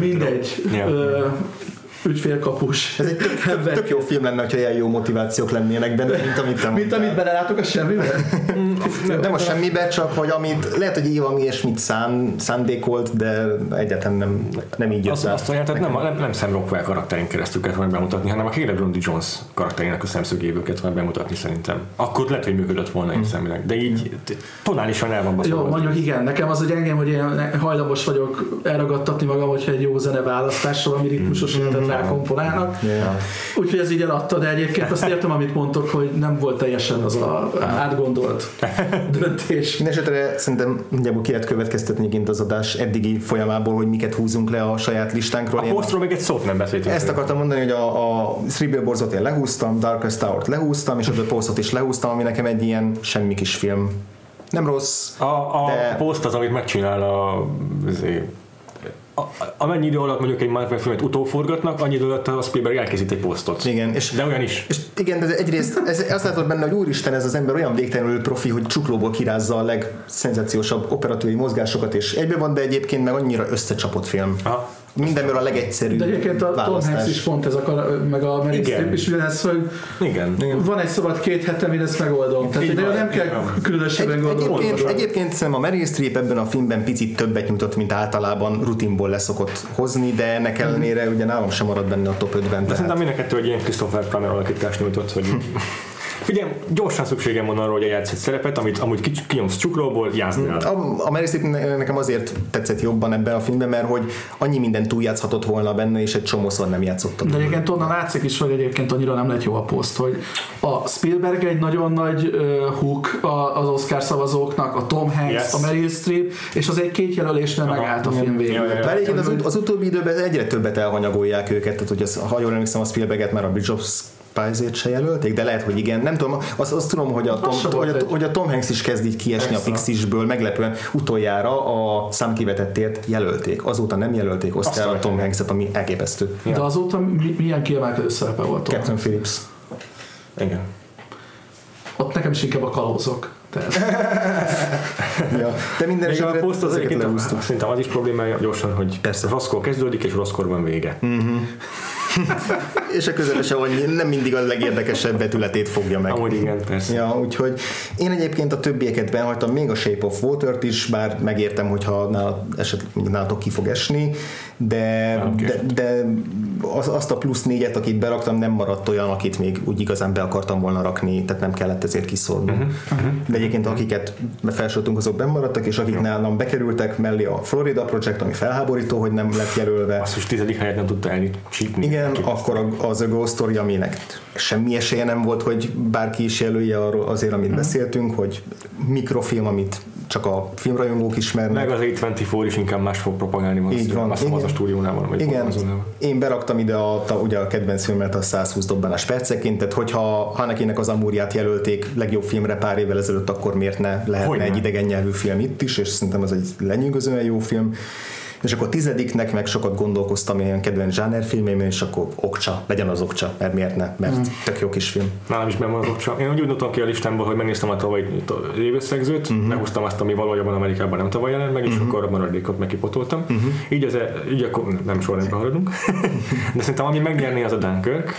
mindegy, ö, ügyfélkapus. Ez egy tök, tök, tök jó film lenne, hogyha ilyen jó motivációk lennének benne, mint amit te Mint amit belelátok a semmibe? *laughs* Nem a semmibe, csak hogy amit, lehet, hogy Éva ilyesmit szán, szándékolt, de egyáltalán nem, nem így jött Azt, azt mondja, tehát nem, nem, nem Sam Rockwell karakterén keresztül kellett volna bemutatni, hanem a Caleb Lundy Jones karakterének a szemszögéből kellett volna bemutatni szerintem. Akkor lehet, hogy működött volna Hmm. érzelmileg. De így t- totálisan el van. Jó, mondjuk igen, nekem az, hogy engem, hogy én hajlamos vagyok elragadtatni magam, hogyha egy jó zene választással, ami ritmusos rákomponálnak. Yeah. Úgyhogy ez így eladta, de egyébként azt értem, amit mondtok, hogy nem volt teljesen az a átgondolt döntés. Mindenesetre szerintem nagyjából ki lehet következtetni egyébként az adás eddigi folyamából, hogy miket húzunk le a saját listánkról. A Én posztról még egy szót nem beszéltünk. ezt akartam mondani, hogy a, a Three Billboards-ot én lehúztam, Darkest Tower-t lehúztam, és a The Post-ot is lehúztam, ami nekem egy ilyen semmi kis film. Nem rossz, A, a De- poszt az, amit megcsinál a, azért, a, amennyi idő alatt mondjuk egy Marvel filmet utóforgatnak, annyi idő alatt a Spielberg elkészít egy posztot. igen, és De olyan is. És igen, de egyrészt ez, azt látod benne, hogy úristen, ez az ember olyan végtelenül profi, hogy csuklóból kirázza a legszenzációsabb operatőri mozgásokat, és egybe van, de egyébként meg annyira összecsapott film. Aha. Mindenből a legegyszerűbb De egyébként a Tom választás. Hanks is pont ez a, kar- meg a Meryl Igen. Streep is ugyanez, hogy Igen. van egy szabad két hetem, én ezt megoldom. Tehát van, nem kell van. különösebben Egy, egyébként, egyébként szerintem a Meryl Streep ebben a filmben picit többet nyújtott, mint általában rutinból leszokott hozni, de ennek ellenére ugye nálam sem marad benne a top 5-ben. De Tehát szerintem mind a kettő egy ilyen Christopher Plummer alakítást nyújtott, hogy *laughs* Figyelj, gyorsan szükségem van arra, hogy játsz egy szerepet, amit amúgy kinyomsz csuklóból, játszd el. A, a ne- nekem azért tetszett jobban ebben a filmben, mert hogy annyi minden túljátszhatott volna benne, és egy csomószor nem játszott. De egyébként onnan látszik is, hogy egyébként annyira nem lett jó a poszt, hogy a Spielberg egy nagyon nagy uh, hook az Oscar szavazóknak, a Tom Hanks, Yes. a Meryl Streep, és az egy két jelölésnél megállt a film végén. Ja, ja, ja. Az, ut- az utóbbi időben egyre többet elhanyagolják őket, tehát hogy az, ha jól emlékszem, a Spielberget már a Bridge of Spies-ét se jelölték, de lehet, hogy igen. Nem tudom, azt, azt tudom, hogy a, Tom, se volt hogy, a, hogy a Tom Hanks is kezd így kiesni Persze. a Pixisből, meglepően utoljára a számkivetettért jelölték. Azóta nem jelölték Oscar a Tom Hanks-et, ami elképesztő. De azóta mi, milyen kiemelkedő szerepe volt Tom Captain Phillips. Igen. Ott nekem is inkább a kalózok. Tehát, *laughs* Ja. De minden Még a esetre poszt az egyébként szerintem az is problémája gyorsan, hogy Persze. rosszkor kezdődik és van vége. *laughs* És a közepese annyi, nem mindig a legérdekesebb vetületét fogja meg. Amúgy igen, persze. Ja, úgyhogy én egyébként a többieket benhagytam, még a Shape of Water-t is, bár megértem, hogyha nál, esetleg nálatok ki fog esni, de, de, de az, azt a plusz négyet, akit beraktam, nem maradt olyan, akit még úgy igazán be akartam volna rakni, tehát nem kellett ezért kiszórnom. Uh-huh. De egyébként akiket felsoroltunk, azok bemaradtak, és akik nálam bekerültek mellé a Florida Project, ami felháborító, hogy nem lett jelölve. Azt is tizedik helyet nem tudta elni csípni. Igen, akkor a- az a Ghost Story, aminek semmi esélye nem volt, hogy bárki is jelölje arról azért, amit Mhm. beszéltünk, hogy mikrofilm, amit csak a filmrajongók ismernek. Meg az A24 is inkább más fog propagálni Így van, az a stúdiónál van, vagy Igen, én beraktam ide a, a, ugye a kedvenc filmet a 120 dobbanás perceként, tehát hogyha Hanekének az Amúriát jelölték legjobb filmre pár évvel ezelőtt, akkor miért ne lehetne Hogyne. egy idegen nyelvű film itt is, és szerintem ez egy lenyűgözően jó film. És akkor tizediknek meg sokat gondolkoztam ilyen kedvenc zsánerfilmében, és akkor Okcsa, legyen az Okcsa, mert miért ne, mert tök jó kis film. Nálam is benne van az okcsa. Én úgy jutottam ki a listámból, hogy megnéztem a tavalyi évösszegzőt, Mhm. uh-huh. meghoztam azt, ami valójában Amerikában nem tavaly jelent meg, és uh-huh. akkor a maradékot megkipotoltam. Mhm. Uh-huh. Így, az, így akkor nem sorrendben haladunk. *laughs* De szerintem ami megnyerné az a Dunkirk.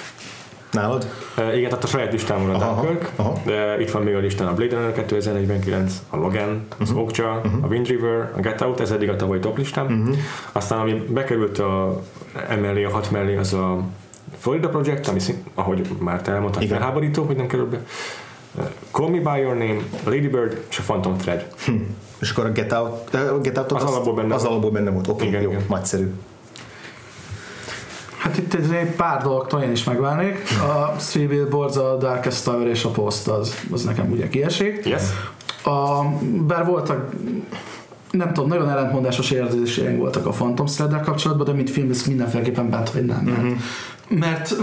Nálad? Uh, igen, tehát a saját listámon a Dunkirk. De itt van még a listán a Blade Runner 2049, a Logan, az Mhm. Okja, a Wind River, a Get Out, ez eddig a tavalyi top listám. Mhm. Aztán ami bekerült a emellé, a hat mellé, az a Florida Project, ami szint, ahogy már te elmondtad, Igen. felháborító, hogy nem került be. Uh, Call Me By Your Name, Lady Bird és a Phantom Thread. És akkor a Get Out, a Get Out Az alapból benne az alapból benne volt. Oké, Igen, jó, igen. nagyszerű. Hát itt egy pár dologtól én is megválnék. A Three Billboards, a Darkest Tower és a Post az, az nekem ugye kiesik. Yes? A, bár voltak nem tudom, nagyon ellentmondásos érzéseink voltak a Phantom thread kapcsolatban, de mint film, ezt mindenféleképpen bent hagynám. Mert, Mhm. mert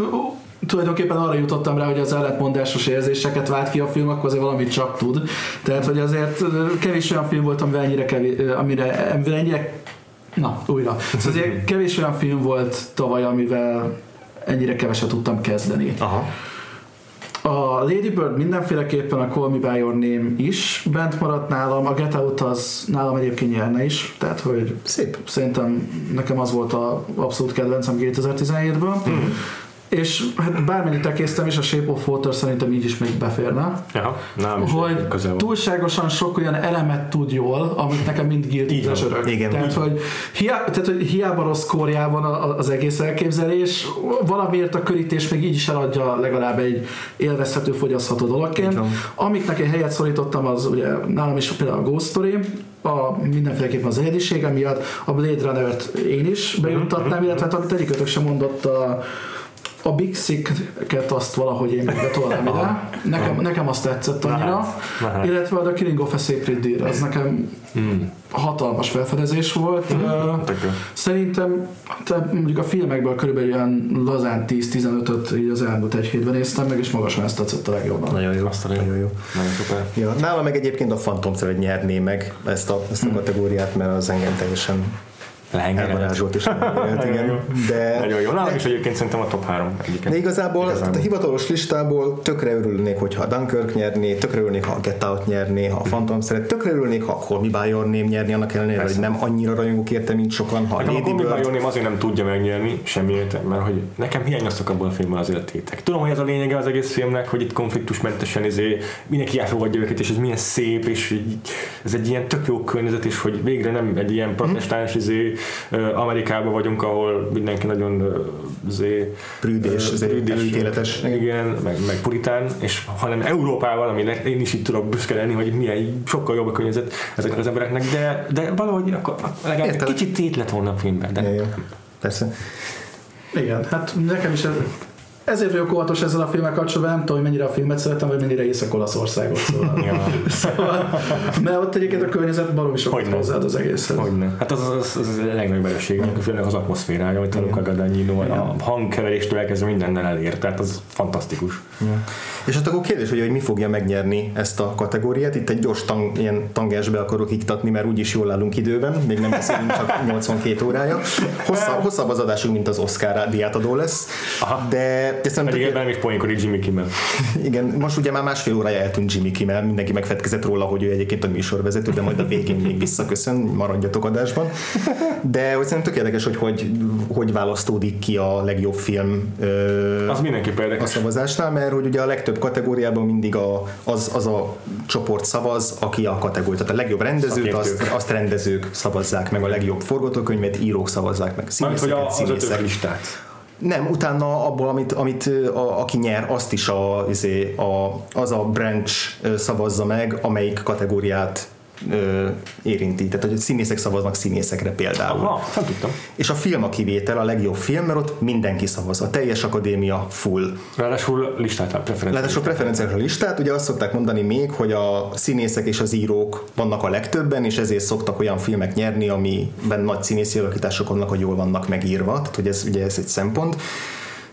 tulajdonképpen arra jutottam rá, hogy az ellentmondásos érzéseket vált ki a film, akkor azért valamit csak tud. Tehát, hogy azért kevés olyan film volt, amivel ennyire, kevés, amire, amire ennyire Na, újra. Szóval azért *laughs* kevés olyan film volt tavaly, amivel ennyire keveset tudtam kezdeni. Aha. A Lady Bird mindenféleképpen a Call Me By Your Name is bent maradt nálam, a Get Out az nálam egyébként nyerne is, tehát hogy Szép. szerintem nekem az volt a abszolút kedvencem 2017-ből. Mm. És hát bármennyit elkésztem is, a Shape of Water szerintem így is még beférne. Nálam is Hogy közel túlságosan sok olyan elemet tud jól, amit nekem mind guilty Így van. pleasure Igen, Tehát, így hogy hiába, tehát, hogy hiába rossz kórjában az egész elképzelés, valamiért a körítés még így is eladja legalább egy élvezhető, fogyasztható dologként. Amiknek egy helyet szorítottam, az ugye nálam is például a Ghost Story, a, mindenféleképpen az egyedisége miatt, a Blade Runner-t én is bejuttatnám, illetve hát, amit egyikötök sem mondott a a Big Sick-et azt valahogy én még betolnám ide. Nekem, nekem azt tetszett annyira. Hát. Illetve a Killing of a Sacred Deer, az nekem Hmm. hatalmas felfedezés volt. Jó. Szerintem te mondjuk a filmekből körülbelül ilyen lazán 10-15-öt így az elmúlt egy hétben néztem meg, és magasan ezt tetszett a legjobban. Nagyon jó. Azt a Nagyon jó. Nagyon szuper. Ja, nála meg egyébként a Phantom Thread nyerné meg ezt a, ezt a kategóriát, mert az engem teljesen. Elvarázsolt és Nagyon igen. De, Nagyon jó. Nálam is egyébként szerintem a top 3 egyiket. de igazából, Igazából. a hivatalos listából tökre örülnék, hogyha a Dunkirk nyerné, tökre örülnék, ha a Get Out nyerné, ha a Phantom Thread, tökre örülnék, ha a Me By Your Name nyerni, annak ellenére, hogy nem annyira rajongók érte, mint sokan, ha a Nekem a Lady Call Me By Bird, Your Name azért nem tudja megnyerni semmiért, mert hogy nekem hiányoztak abból a filmben az életétek. Tudom, hogy ez a lényege az egész filmnek, hogy itt konfliktusmentesen izé, mindenki elfogadja őket, és ez milyen szép, és így, ez egy ilyen tök jó környezet, és hogy végre nem egy ilyen protestáns izé, Amerikában vagyunk, ahol mindenki nagyon zé, prűdés, prűdés igen, meg, meg puritán, és hanem Európával, ami én is itt tudok büszke lenni, hogy milyen sokkal jobb a környezet ezeknek az embereknek, de, de valahogy akkor legalább egy kicsit tét lett volna a filmben. De... Ja, ja. Persze. Igen, hát nekem is ezért vagyok óvatos ezzel a filmmel kapcsolatban, nem tudom, hogy mennyire a filmet szeretem, vagy mennyire Észak-Olaszországot. Szóval. szóval, mert ott egyébként a környezet baromi sokat hozzáad az egészhez. Hogyne. Hát az, az, az, az a legnagyobb erősség, a filmnek az atmoszférája, amit a Luca Guadagnino a hangkeveréstől elkezdve mindennel elér, tehát az fantasztikus. Ja. És hát akkor kérdés, hogy, hogy mi fogja megnyerni ezt a kategóriát. Itt egy gyors tang, ilyen tangensbe akarok iktatni, mert úgyis jól állunk időben, még nem beszélünk csak *laughs* 82 órája. Hosszabb, hosszabb az adásunk, mint az Oscar diátadó lesz. Aha. De nem Pedig ebben még poénkor Jimmy Kimmel. *laughs* Igen, most ugye már másfél órája eltűnt Jimmy Kimmel, mindenki megfetkezett róla, hogy ő egyébként a műsorvezető, de majd a végén még visszaköszön, maradjatok adásban. De hogy szerintem tök érdekes, hogy, hogy hogy választódik ki a legjobb film az mindenképp érdekes. a szavazásnál, mert hogy ugye a legtöbb kategóriában mindig a, az, az a csoport szavaz, aki a kategória. Tehát a legjobb rendezőt, azt, azt rendezők szavazzák meg, a legjobb forgatókönyvet írók szavazzák meg. Mármint, hogy a, az listát. Nem, utána abból, amit, amit a, aki nyer, azt is a, izé, a, az a branch szavazza meg, amelyik kategóriát ö, érinti. Tehát, hogy színészek szavaznak színészekre például. Aha, nem tudtam. És a film a kivétel, a legjobb film, mert ott mindenki szavaz. A teljes akadémia full. Ráadásul listát, preferenciák. Ráadásul preferenciákra listát. Ugye azt szokták mondani még, hogy a színészek és az írók vannak a legtöbben, és ezért szoktak olyan filmek nyerni, amiben nagy színészi alakítások vannak, hogy jól vannak megírva. Tehát, hogy ez, ugye ez egy szempont.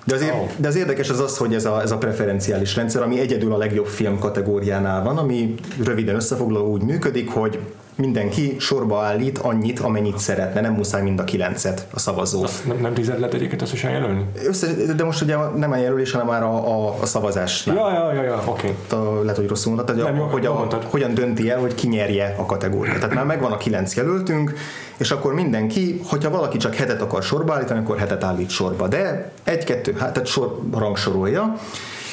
De az, oh. de az érdekes az az, hogy ez a, ez a preferenciális rendszer, ami egyedül a legjobb film kategóriánál van, ami röviden összefoglaló úgy működik, hogy mindenki sorba állít annyit, amennyit szeretne, nem muszáj mind a kilencet a szavazó. Azt nem, nem tized lehet egyébként azt is eljelölni? Össze, de most ugye nem a jelölés, hanem már a, a, a szavazás. Ja, ja, ja, ja oké. Okay. Lehet, hogy rosszul mondtad, hogy, nem, a, hogy a, hogyan dönti el, hogy ki nyerje a kategóriát. Tehát már megvan a kilenc jelöltünk, és akkor mindenki, hogyha valaki csak hetet akar sorba állítani, akkor hetet állít sorba. De egy-kettő, hát tehát sor rangsorolja,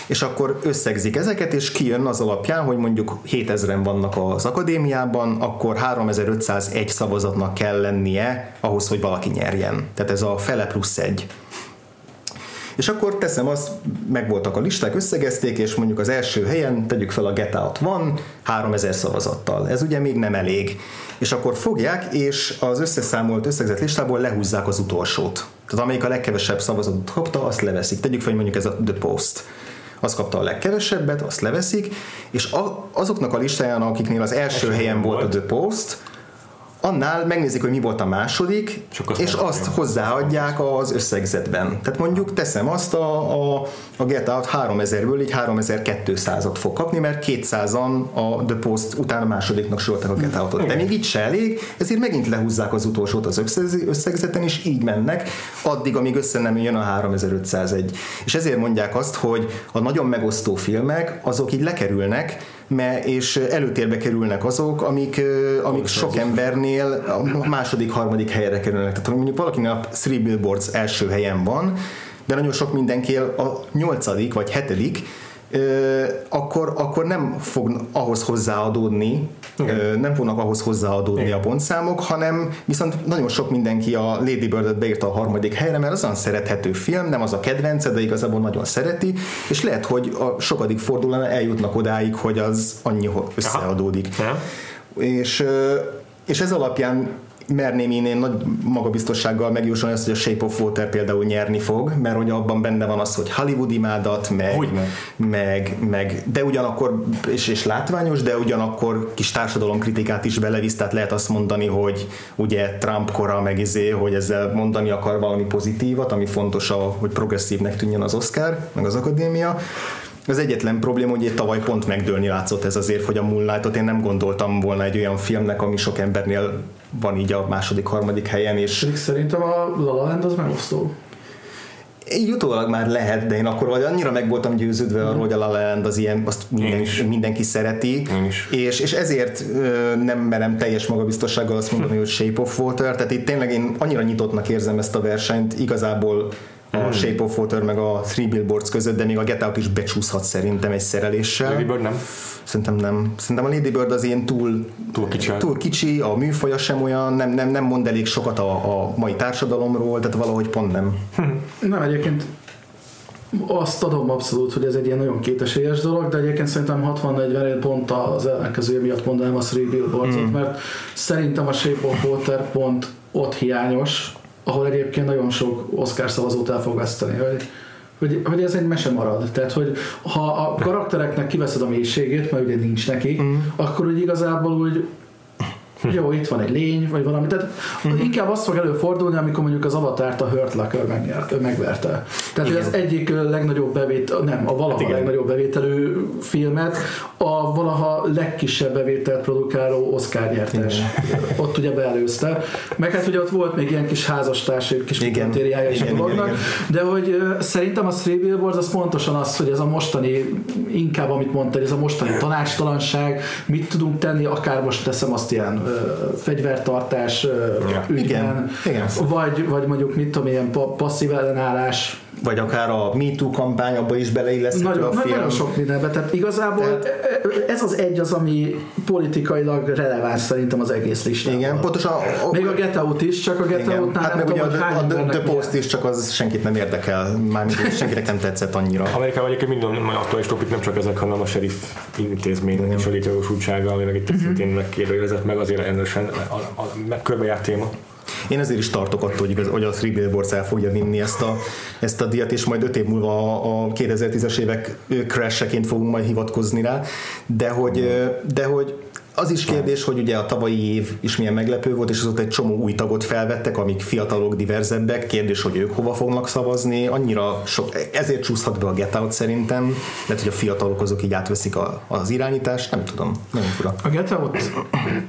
és akkor összegzik ezeket, és kijön az alapján, hogy mondjuk 7000-en vannak az akadémiában, akkor 3501 szavazatnak kell lennie ahhoz, hogy valaki nyerjen. Tehát ez a fele plusz egy. És akkor teszem azt, megvoltak a listák, összegezték, és mondjuk az első helyen tegyük fel a Get Out van 3000 szavazattal. Ez ugye még nem elég. És akkor fogják, és az összeszámolt összegzett listából lehúzzák az utolsót. Tehát amelyik a legkevesebb szavazatot kapta, azt leveszik. Tegyük fel, hogy mondjuk ez a The Post az kapta a legkevesebbet, azt leveszik, és azoknak a listáján, akiknél az első helyen volt a The Post, annál megnézik, hogy mi volt a második, és azt hozzáadják az összegzetben. Tehát mondjuk teszem azt, a, a, a Get Out 3000-ből így 3200-at fog kapni, mert 200-an a The Post után a másodiknak sorolták a Get Out-ot. De még itt se elég, ezért megint lehúzzák az utolsót az összegzeten, és így mennek, addig, amíg össze nem jön a 3501. És ezért mondják azt, hogy a nagyon megosztó filmek, azok így lekerülnek, me, és előtérbe kerülnek azok, amik, amik sok embernél a második, harmadik helyre kerülnek. Tehát mondjuk valakinek a Three Billboards első helyen van, de nagyon sok mindenki a nyolcadik vagy hetedik, akkor, akkor nem fog ahhoz hozzáadódni, okay. nem fognak ahhoz hozzáadódni Igen. a pontszámok, hanem viszont nagyon sok mindenki a Lady Bird-et beírta a harmadik helyre, mert az olyan szerethető film, nem az a kedvence, de igazából nagyon szereti, és lehet, hogy a sokadik fordulóan eljutnak odáig, hogy az annyi összeadódik. Aha. És, és ez alapján merném én, én nagy magabiztossággal megjósolni azt, hogy a Shape of Water például nyerni fog, mert hogy abban benne van az, hogy Hollywood imádat, meg, meg, meg, de ugyanakkor, és, és látványos, de ugyanakkor kis társadalomkritikát is belevisz, tehát lehet azt mondani, hogy ugye Trump kora meg izé, hogy ezzel mondani akar valami pozitívat, ami fontos, hogy progresszívnek tűnjön az Oscar, meg az akadémia, az egyetlen probléma, hogy tavaly pont megdőlni látszott ez azért, hogy a Moonlight-ot én nem gondoltam volna egy olyan filmnek, ami sok embernél van így a második, harmadik helyen. És szerintem a La La Land az megosztó. Így utólag már lehet, de én akkor vagy annyira meg voltam győződve arról, hogy a La La Land az ilyen, azt minden, mindenki szereti, és, és ezért nem merem teljes magabiztossággal azt mondani, hogy Shape of Water, tehát itt tényleg én annyira nyitottnak érzem ezt a versenyt, igazából a Shape of Water meg a Three Billboards között, de még a Get Out is becsúszhat szerintem egy szereléssel. Lady Bird nem. Szerintem nem. Szerintem a Lady Bird az ilyen túl, Túl kicsi. túl kicsi, a műfaja sem olyan, nem, nem, nem mond elég sokat a, a mai társadalomról, tehát valahogy pont nem. Nem, egyébként azt adom abszolút, hogy ez egy ilyen nagyon kétesélyes dolog, de egyébként szerintem 60-40 pont az ellenkezője miatt mondanám a Three Billboards-ot, Hmm. mert szerintem a Shape of Water pont ott hiányos, ahol egyébként nagyon sok Oscar szavazót el fog veszteni, hogy, hogy, hogy ez egy mese marad. Tehát, hogy ha a karaktereknek kiveszed a mélységét, mert ugye nincs neki, mm. akkor úgy igazából úgy jó, itt van egy lény, vagy valami. Tehát Mhm. inkább az fog előfordulni, amikor mondjuk az avatárt a Hurt Locker megverte. Tehát hogy az egyik legnagyobb bevét, nem, a valaha Hát igen. legnagyobb bevételű filmet a valaha legkisebb bevételt produkáló Oscar nyertes. *laughs* Ott ugye beelőzte. Meg hát ugye ott volt még ilyen kis házastárs, egy kis Igen. kritériája is a Igen, igen, dolognak. igen. De hogy szerintem a Three Billboards az pontosan az, hogy ez a mostani, inkább amit mondtad, ez a mostani tanácstalanság, mit tudunk tenni, akár most teszem azt ilyen fegyvertartás Ja. ügyben, Igen, igen. Vagy, vagy mondjuk mit tudom, ilyen pa- passzív ellenállás, Vagy akár a MeToo kampányba is beleilleszthető nagyon, a film. nagyon sok mindenbe. Tehát igazából Tehát- ez az egy az, ami politikailag releváns szerintem az egész listában. Igen, pontosan. a- Még a Get Out is, csak a Get igen. Out-nál Hát nem meg ugye tudom, a, hány a, a, embernek The Post is, csak az senkit nem érdekel, mármint senkinek nem tetszett annyira. Amerikában egyébként minden aktuális topik nem csak ezek, hanem a sheriff intézmény és a létjogosultsága, ami meg itt Mhm. szintén megkérdőjelezett meg azért erősen a, a, a, a körbejárt téma. Én azért is tartok attól, hogy, igaz, hogy a Three Billboards el fogja vinni ezt a, ezt a díjat, és majd öt év múlva a, a 2010-es évek crash fogunk majd hivatkozni rá, de hogy, de hogy az is kérdés, hogy ugye a tavalyi év is milyen meglepő volt, és azóta egy csomó új tagot felvettek, amik fiatalok, diverzebbek. Kérdés, hogy ők hova fognak szavazni. Annyira sok, ezért csúszhat be a Get Out szerintem. Lehet, hogy a fiatalok azok így átveszik a, az irányítást. Nem tudom. Nagyon fura. A Get Out,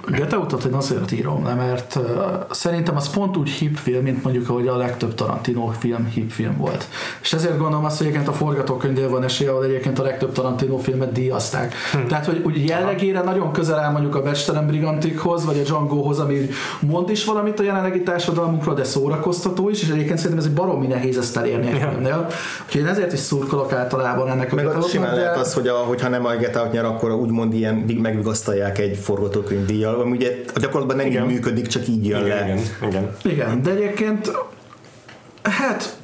a Get Out-ot én azért írom mert uh, szerintem az pont úgy hip film, mint mondjuk, ahogy a legtöbb Tarantino film hip film volt. És ezért gondolom azt, hogy egyébként a forgatókönyvnél van esély, ahol egyébként a legtöbb Tarantino filmet díjazták. Hm. Tehát, hogy úgy jellegére nagyon közel áll mondjuk a Becstelen Brigantikhoz, vagy a Djangohoz, ami mond is valamit a jelenlegi társadalmunkról, de szórakoztató is, és egyébként szerintem ez egy baromi nehéz ezt elérni egy filmnél. Úgyhogy én ezért is szurkolok általában ennek a Meg az simán de- lehet az, hogy a, hogyha nem a Get Out nyer, akkor úgymond ilyen vig- megvigasztalják egy forgatókönyv díjjal. Ami ugye a gyakorlatban nem Igen. így működik, csak így jön Igen, le. igen, igen. Igen, de egyébként hát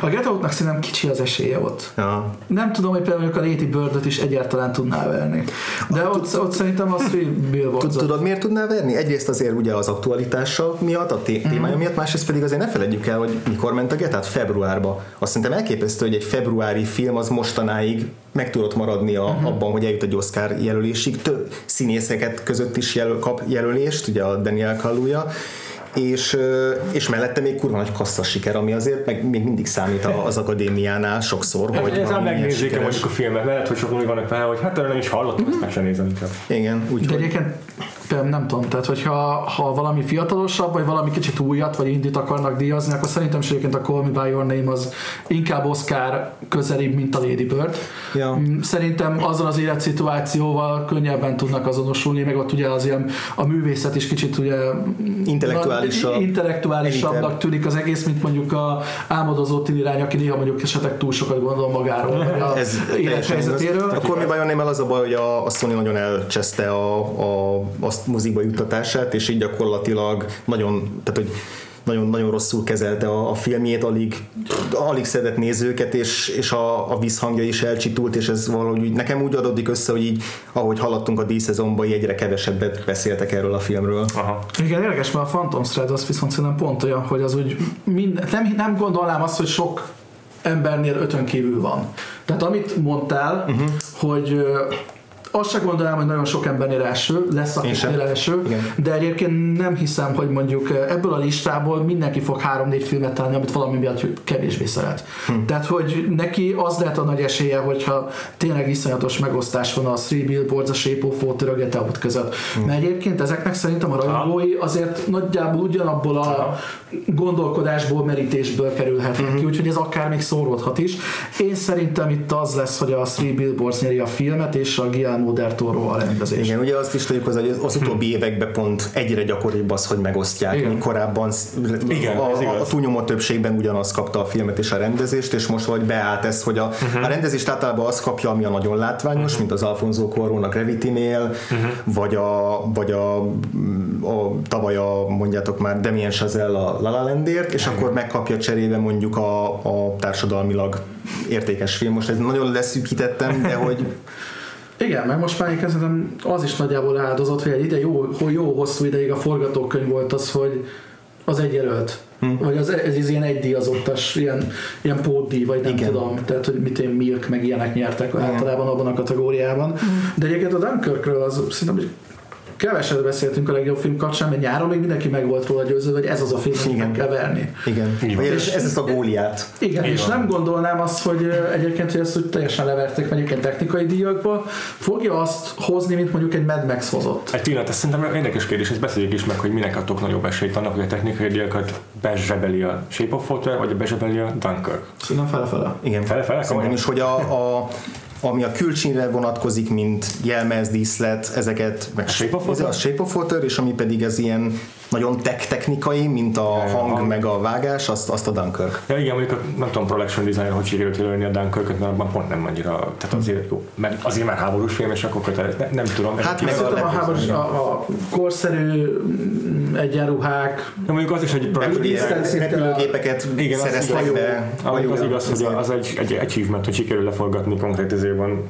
a Get Out-nak szerintem kicsi az esélye ott. Ja. Nem tudom, hogy például a Lady Bird-öt is egyáltalán tudná verni. De ott, ott szerintem az, hogy billboards Tudod, miért tudná verni? Egyrészt azért ugye az aktualitása miatt, a té- témája miatt, másrészt pedig azért ne feledjük el, hogy mikor ment a Get Out februárba. Azt szerintem elképesztő, hogy egy februári film az mostanáig meg tudott maradni a, abban, hogy eljut egy Oscar jelölésig. Több színészeket között is jelöl, kap jelölést, ugye a Daniel Kaluuya, és, és mellette még kurva nagy kassza siker, ami azért meg még mindig számít a- az akadémiánál sokszor, hogy Hogy megnézzék sikeres. mondjuk a filmet, lehet, hogy sokan úgy vannak vele, hogy hát nem is hallottam, ezt meg sem nézem inkább. Igen, De úgyhogy egyébként például nem tudom, tehát hogyha ha valami fiatalosabb, vagy valami kicsit újat, vagy indit akarnak díjazni, akkor szerintem is a Call Me By Your Name az inkább Oscar közelibb, mint a Lady Bird. Ja. Mm, Szerintem azzal az életszituációval könnyebben tudnak azonosulni, meg ott ugye az ilyen, a művészet is kicsit ugye Intellektuálisabb. intellektuálisabbnak tűnik az egész, mint mondjuk a álmodozó tinirány, aki néha mondjuk esetleg túl sokat gondol magáról, a Ez élethelyzetéről. igaz. Akkor mi bajon nem az a baj, hogy a, a Sony nagyon elcseszte a, a, azt mozikba juttatását, és így gyakorlatilag nagyon, tehát hogy nagyon, nagyon rosszul kezelte a, a filmjét, alig, alig szedett nézőket, és, és a, a visszhangja is elcsitult, és ez valahogy úgy, nekem úgy adódik össze, hogy így, ahogy haladtunk a díszezonban, egyre kevesebbet beszéltek erről a filmről. Aha. Igen, érdekes, mert a Phantom Thread az viszont szerintem pont olyan, hogy az úgy mind, nem, nem gondolnám azt, hogy sok embernél ötön kívül van. Tehát amit mondtál, uh-huh. hogy azt se gondolnám, hogy nagyon sok embernél első, lesz akiknél első, Igen. de egyébként nem hiszem, hogy mondjuk ebből a listából mindenki fog három-négy filmet találni, amit valami miatt kevésbé szeret. Hm. Tehát, hogy neki az lehet a nagy esélye, hogyha tényleg iszonyatos megosztás van a Three Billboards, a Shape of Water, a Get Out között. Hm. Mert egyébként ezeknek szerintem a rajongói azért nagyjából ugyanabból a gondolkodásból, merítésből kerülhetnek ki, úgyhogy ez akár még szóródhat is. Én szerintem itt az lesz, hogy a Three Billboards nyeri a filmet, és a Guillermo Guillermo del Toro a rendezés. Igen, ugye azt is tudjuk, hogy az utóbbi években pont egyre gyakoribb az, hogy megosztják. Igen. Korábban Igen, a, a, a túlnyomó többségben ugyanaz kapta a filmet és a rendezést, és most vagy beállt ez, hogy a, uh-huh. a rendezést általában az kapja, ami a nagyon látványos, uh-huh. mint az Alfonso Cuarónak Gravity-nél, uh-huh. vagy, a, vagy a, a, tavaly a, mondjátok már, Damien Chazelle a La La Landért, és akkor megkapja cserébe mondjuk a, a társadalmilag értékes film. Most ez nagyon leszűkítettem, de hogy Igen, meg most már kezdem, az is nagyjából áldozott, hogy egy ide jó, hogy jó hosszú ideig a forgatókönyv volt az, hogy az egy jelölt. Hmm. Vagy az, ez, ez ilyen egydíjazottas, ilyen, ilyen pótdíj, vagy nem Igen. Tudom, tehát hogy mit én Milk, meg ilyenek nyertek Igen. általában abban a kategóriában. Hmm. De egyébként a Dunkirkről az szerintem keveset beszéltünk a legjobb film kapcsán, mert nyáron még mindenki meg volt róla győződve, hogy ez az a film, amit Igen. meg kell verni. igen. Vagy És- ez, ez lesz a góliát. Igen, és nem gondolnám azt, hogy egyébként, hogy ezt úgy teljesen leverték meg egyébként technikai díjakba, fogja azt hozni, mint mondjuk egy Mad Max hozott. Egy pillanat, ez szerintem érdekes kérdés, ezt beszéljük is meg, hogy minek adtok nagyobb esélyt annak, hogy a technikai díjakat bezsebeli a Shape of Water, vagy a bezsebeli a Dunkirk. Szerintem fele-fele. Igen, Fele-fele, Szerintem is, hogy a, a, ami a külcsínre vonatkozik, mint jelmez, díszlet, ezeket, meg Shape of ez Water? a Shape of Water, és ami pedig ez ilyen nagyon tech technikai, mint a hang, hang. meg a vágás, azt, azt a Dunkirk. Ja, igen, mondjuk a, nem tudom, production design hogy sikerült jelölni a Dunkirk-öt, mert abban pont nem annyira, tehát azért jó, mert azért már háborús film, és akkor kötelez, ne, nem tudom. Hát a- meg a a, háborús, a, a korszerű mm, egyenruhák, De mondjuk az is a- repülőgépeket szereztek be. Az igaz, hogy az egy, egy achievement, hogy sikerül leforgatni konkrét izében.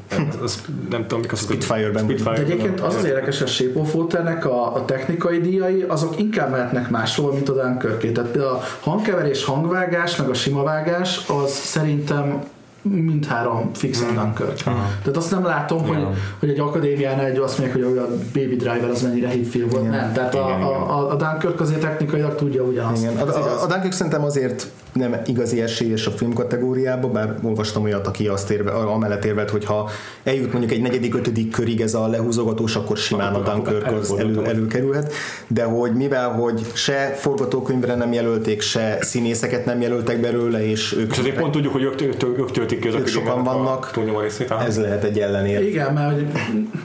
Az, nem tudom, mik az Spitfire-ben. Spitfire De egyébként az az érdekes, hogy a Shape of Water-nek a, a technikai díjai, azok inkább mehetnek másról, mint a Dunkirké. Tehát a hangkeverés, hangvágás, meg a sima vágás, az szerintem mindhárom fixen Dunkirk. Tehát azt nem látom, hogy, Ja. hogy egy akadémiánál egy azt mondják, hogy a Baby Driver az mennyire hit film volt. Nem. Tehát a, Igen, igen. a, a Dunkirk azért technikailag tudja ugyanazt. Igen, a, a, a Dunkirk szerintem azért nem igazi esélyes a film kategóriába, bár olvastam olyat, aki azt érve, amellett érvelt, hogy ha eljut mondjuk egy negyedik, ötödik körig ez a lehúzogatós, akkor simán a Dunkirk az elő, előkerülhet, de hogy mivel, hogy se forgatókönyvre nem jelölték, se színészeket nem jelöltek belőle, és ők, És azért pont tudjuk, hogy ők, ők, ők töltik ki az Ők akadémiának sokan vannak. túlnyomó részét. aha. ez lehet egy ellenér. Igen, mert hogy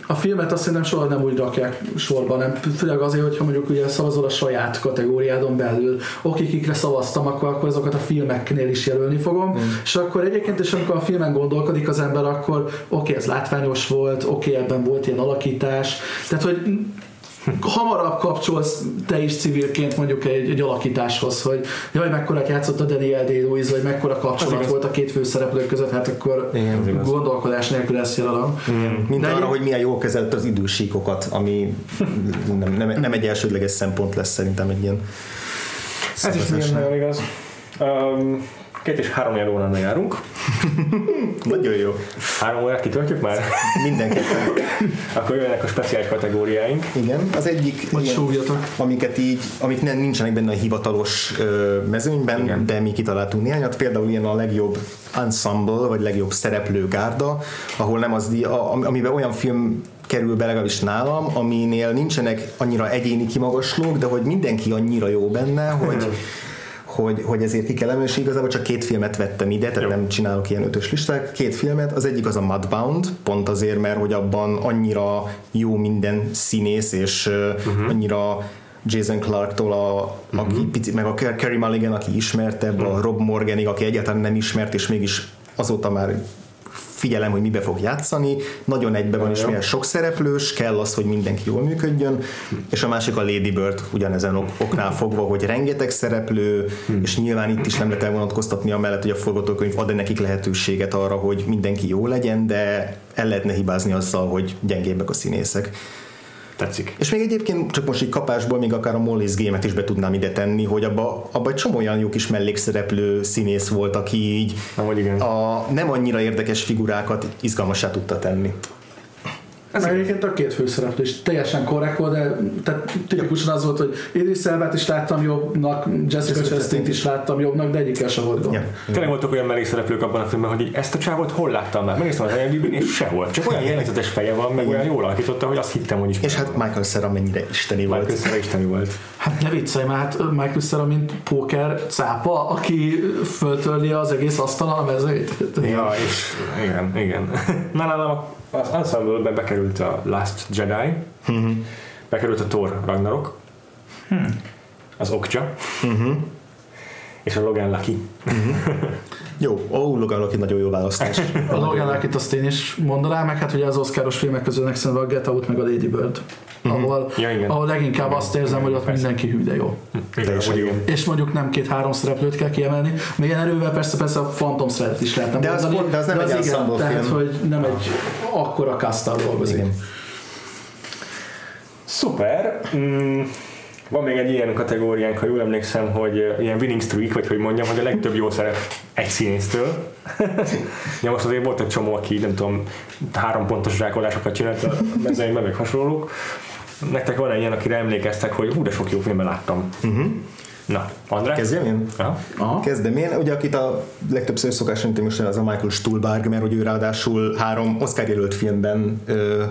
a filmet azt szerintem soha nem úgy rakják sorba, nem főleg azért, hogyha mondjuk ugye szavazol a saját kategóriádon belül, oké, kikre szavaztam, akkor, akkor azokat a filmeknél is jelölni fogom, mm. és akkor egyébként is amikor a filmen gondolkodik az ember, akkor oké, ez látványos volt, oké, ebben volt ilyen alakítás, tehát hogy hamarabb kapcsolsz te is civilként mondjuk egy, egy alakításhoz, hogy jaj, mekkora játszott a Daniel Day-Lewis, vagy mekkora kapcsolat volt a két főszereplő között, hát akkor Igen, gondolkodás nélkül jelölöm. Mint De arra, hogy milyen jól kezelt az idősíkokat, ami nem, nem, nem egy elsődleges szempont lesz szerintem egy ilyen Ez is milyen nagyon igaz. Um, két és három óránál járunk. *laughs* Nagyon jó. Három órát kitöltjük már? Mindenképpen. Akkor jönnek a speciális kategóriáink. Igen, az egyik, ilyen, súgjatok. amiket így, amik nem, nincsenek benne a hivatalos ö, mezőnyben, Igen. de mi kitaláltunk néhányat. Például ilyen a legjobb ensemble, vagy legjobb szereplőgárda, ahol nem az, a, am- amiben olyan film kerül be legalábbis nálam, aminél nincsenek annyira egyéni kimagaslók, de hogy mindenki annyira jó benne, hogy *laughs* hogy, hogy ezért ki kell emelni, és igazából csak két filmet vettem ide, tehát Jó. nem csinálok ilyen ötös listák, két filmet, az egyik az a Mudbound, pont azért, mert hogy abban annyira jó minden színész, és uh-huh. annyira Jason Clark-tól, a, aki picit, meg a Kerry Mulligan, aki ismertebb, a Rob Morganig, aki egyáltalán nem ismert, és mégis azóta már figyelem, hogy mibe fog játszani, nagyon egybe van, jó. mivel sok szereplős, kell az, hogy mindenki jól működjön, és a másik a Lady Bird ugyanezen ok- oknál fogva, hogy rengeteg szereplő, és nyilván itt is nem lehet elvonatkoztatni amellett, hogy a forgatókönyv ad nekik lehetőséget arra, hogy mindenki jó legyen, de el lehetne hibázni azzal, hogy gyengébbek a színészek. Tetszik. És még egyébként csak most így kapásból még akár a Molly's Game-et is be tudnám ide tenni, hogy abba, abba egy csomó olyan jó kis mellékszereplő színész volt, aki így Amúgy igen. a nem annyira érdekes figurákat izgalmassá tudta tenni. Ez Meg egyébként a két főszereplő is teljesen korrekt volt, de tehát tipikusan az volt, hogy Idris Elbát is láttam jobbnak, Jessica Chastain is láttam jobbnak, de egyikkel sem volt gond. Ja. Tényleg voltak olyan mellékszereplők abban a filmben, hogy így ezt a csávot hol láttam már? Megnéztem az imdb és sehol. Csak olyan jellegzetes feje van, meg olyan jól alakította, hogy azt hittem, hogy is. És hát Michael Cera mennyire isteni volt. közben isteni volt. Hát ne viccelj már, hát Michael Cera, mint póker cápa, aki föltörli az egész asztalon a mezőt. Ja, és igen, igen. *laughs* Na, nálam az ensemble bekerült a Last Jedi, bekerült a Thor Ragnarok, az Okja, és a Logan Lucky. *laughs* Jó, ó, Logan Lucky nagyon jó választás. A *laughs* Logan Lucky-t azt én is mondanám, meg hát ugye az Oscaros filmek közül nekem a Get Out meg a Lady Bird. Ahol, Ja, igen. ahol leginkább azt érzem, hogy ott Persze. mindenki hű, de jó. Teljesen Igen, jó. És mondjuk nem két-három szereplőt kell kiemelni, még ilyen erővel persze, persze a Phantom Thread is lehetne De az mondani, pont- de az nem egy igen, tehát, film. hogy nem egy akkora kasztal dolgozik. Igen. Szuper. Mm, van még egy ilyen kategóriánk, ha jól emlékszem, hogy ilyen winning streak, vagy hogy mondjam, hogy a legtöbb jó szerep egy színésztől. *laughs* ja, most azért volt egy csomó, aki nem tudom, három pontos zsákolásokat csinált a mezőnyben, meg hasonlók. Nektek van egy ilyen, akire emlékeztek, hogy hú, de sok jó filmben láttam. Uh-huh. Na, András? Kezdjem én? Aha. Aha. Kezdem én. Ugye akit a legtöbbször szokás most az a Michael Stuhlbarg, mert hogy ő ráadásul három Oscar jelölt filmben ö,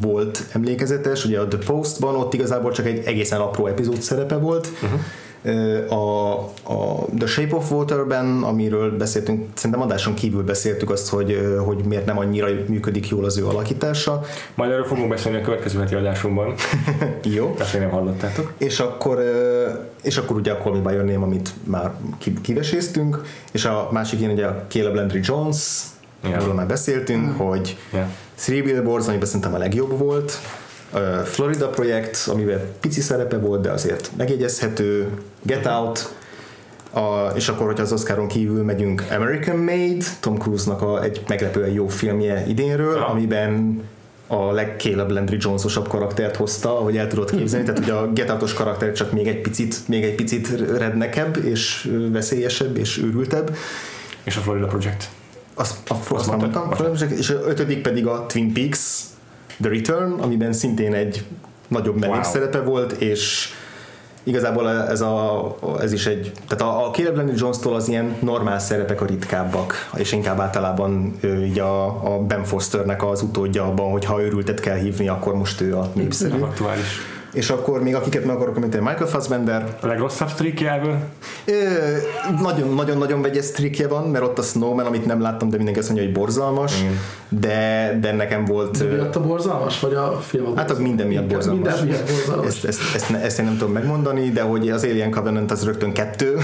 volt emlékezetes. Ugye a The Postban ott igazából csak egy egészen apró epizód szerepe volt. Uh-huh. A, a The Shape of Waterben, amiről beszéltünk, szerintem adáson kívül beszéltük azt, hogy, hogy miért nem annyira működik jól az ő alakítása. Majd erről fogunk beszélni a következő heti adásunkban. *laughs* Jó. Még nem hallottátok. És akkor, és akkor ugye a Call Me By Your Name, amit már ki- kiveséztünk, és a másik ilyen ugye a Caleb Landry Jones, Ja. amiről már beszéltünk, hogy Ja. Three Billboards, amiben szerintem a legjobb volt, Florida Projekt, amiben pici szerepe volt, de azért megjegyezhető, Get Out, a, és akkor, hogyha az Oscaron kívül megyünk American Made, Tom Cruise-nak a, egy meglepően jó filmje idénről, Ja. amiben a legcaleb Landry Jones-osabb karaktert hozta, ahogy el tudod képzelni, tehát hogy a Get Out-os karakter csak még egy picit, még egy picit rednekebb, és veszélyesebb, és őrültebb. És a Florida Project. Azt, a, azt, azt mondtad? mondtam, és a ötödik pedig a Twin Peaks The Return, amiben szintén egy nagyobb mellékszerepe wow. volt, és igazából ez, a, ez is egy, tehát a, a Caleb Landry Jones-tól az ilyen normál szerepek a ritkábbak, és inkább általában ő, így a, a Ben Fosternek az utódja abban, hogy ha őrültet kell hívni, akkor most ő a népszerű. Aktuális. És akkor még akiket meg akarok említeni, Michael Fassbender, A legrosszabb streakjelből? nagyon-nagyon vegyes trikje van, mert ott a Snowman, amit nem láttam, de mindenki azt mondja, hogy borzalmas, de, de nekem volt... De miatt a borzalmas, vagy a film? a Hát az borzalmas? minden miatt borzalmas. Minden miatt borzalmas. Ezt, ezt, ezt, ne- ezt, én nem tudom megmondani, de hogy az Alien Covenant az rögtön kettő,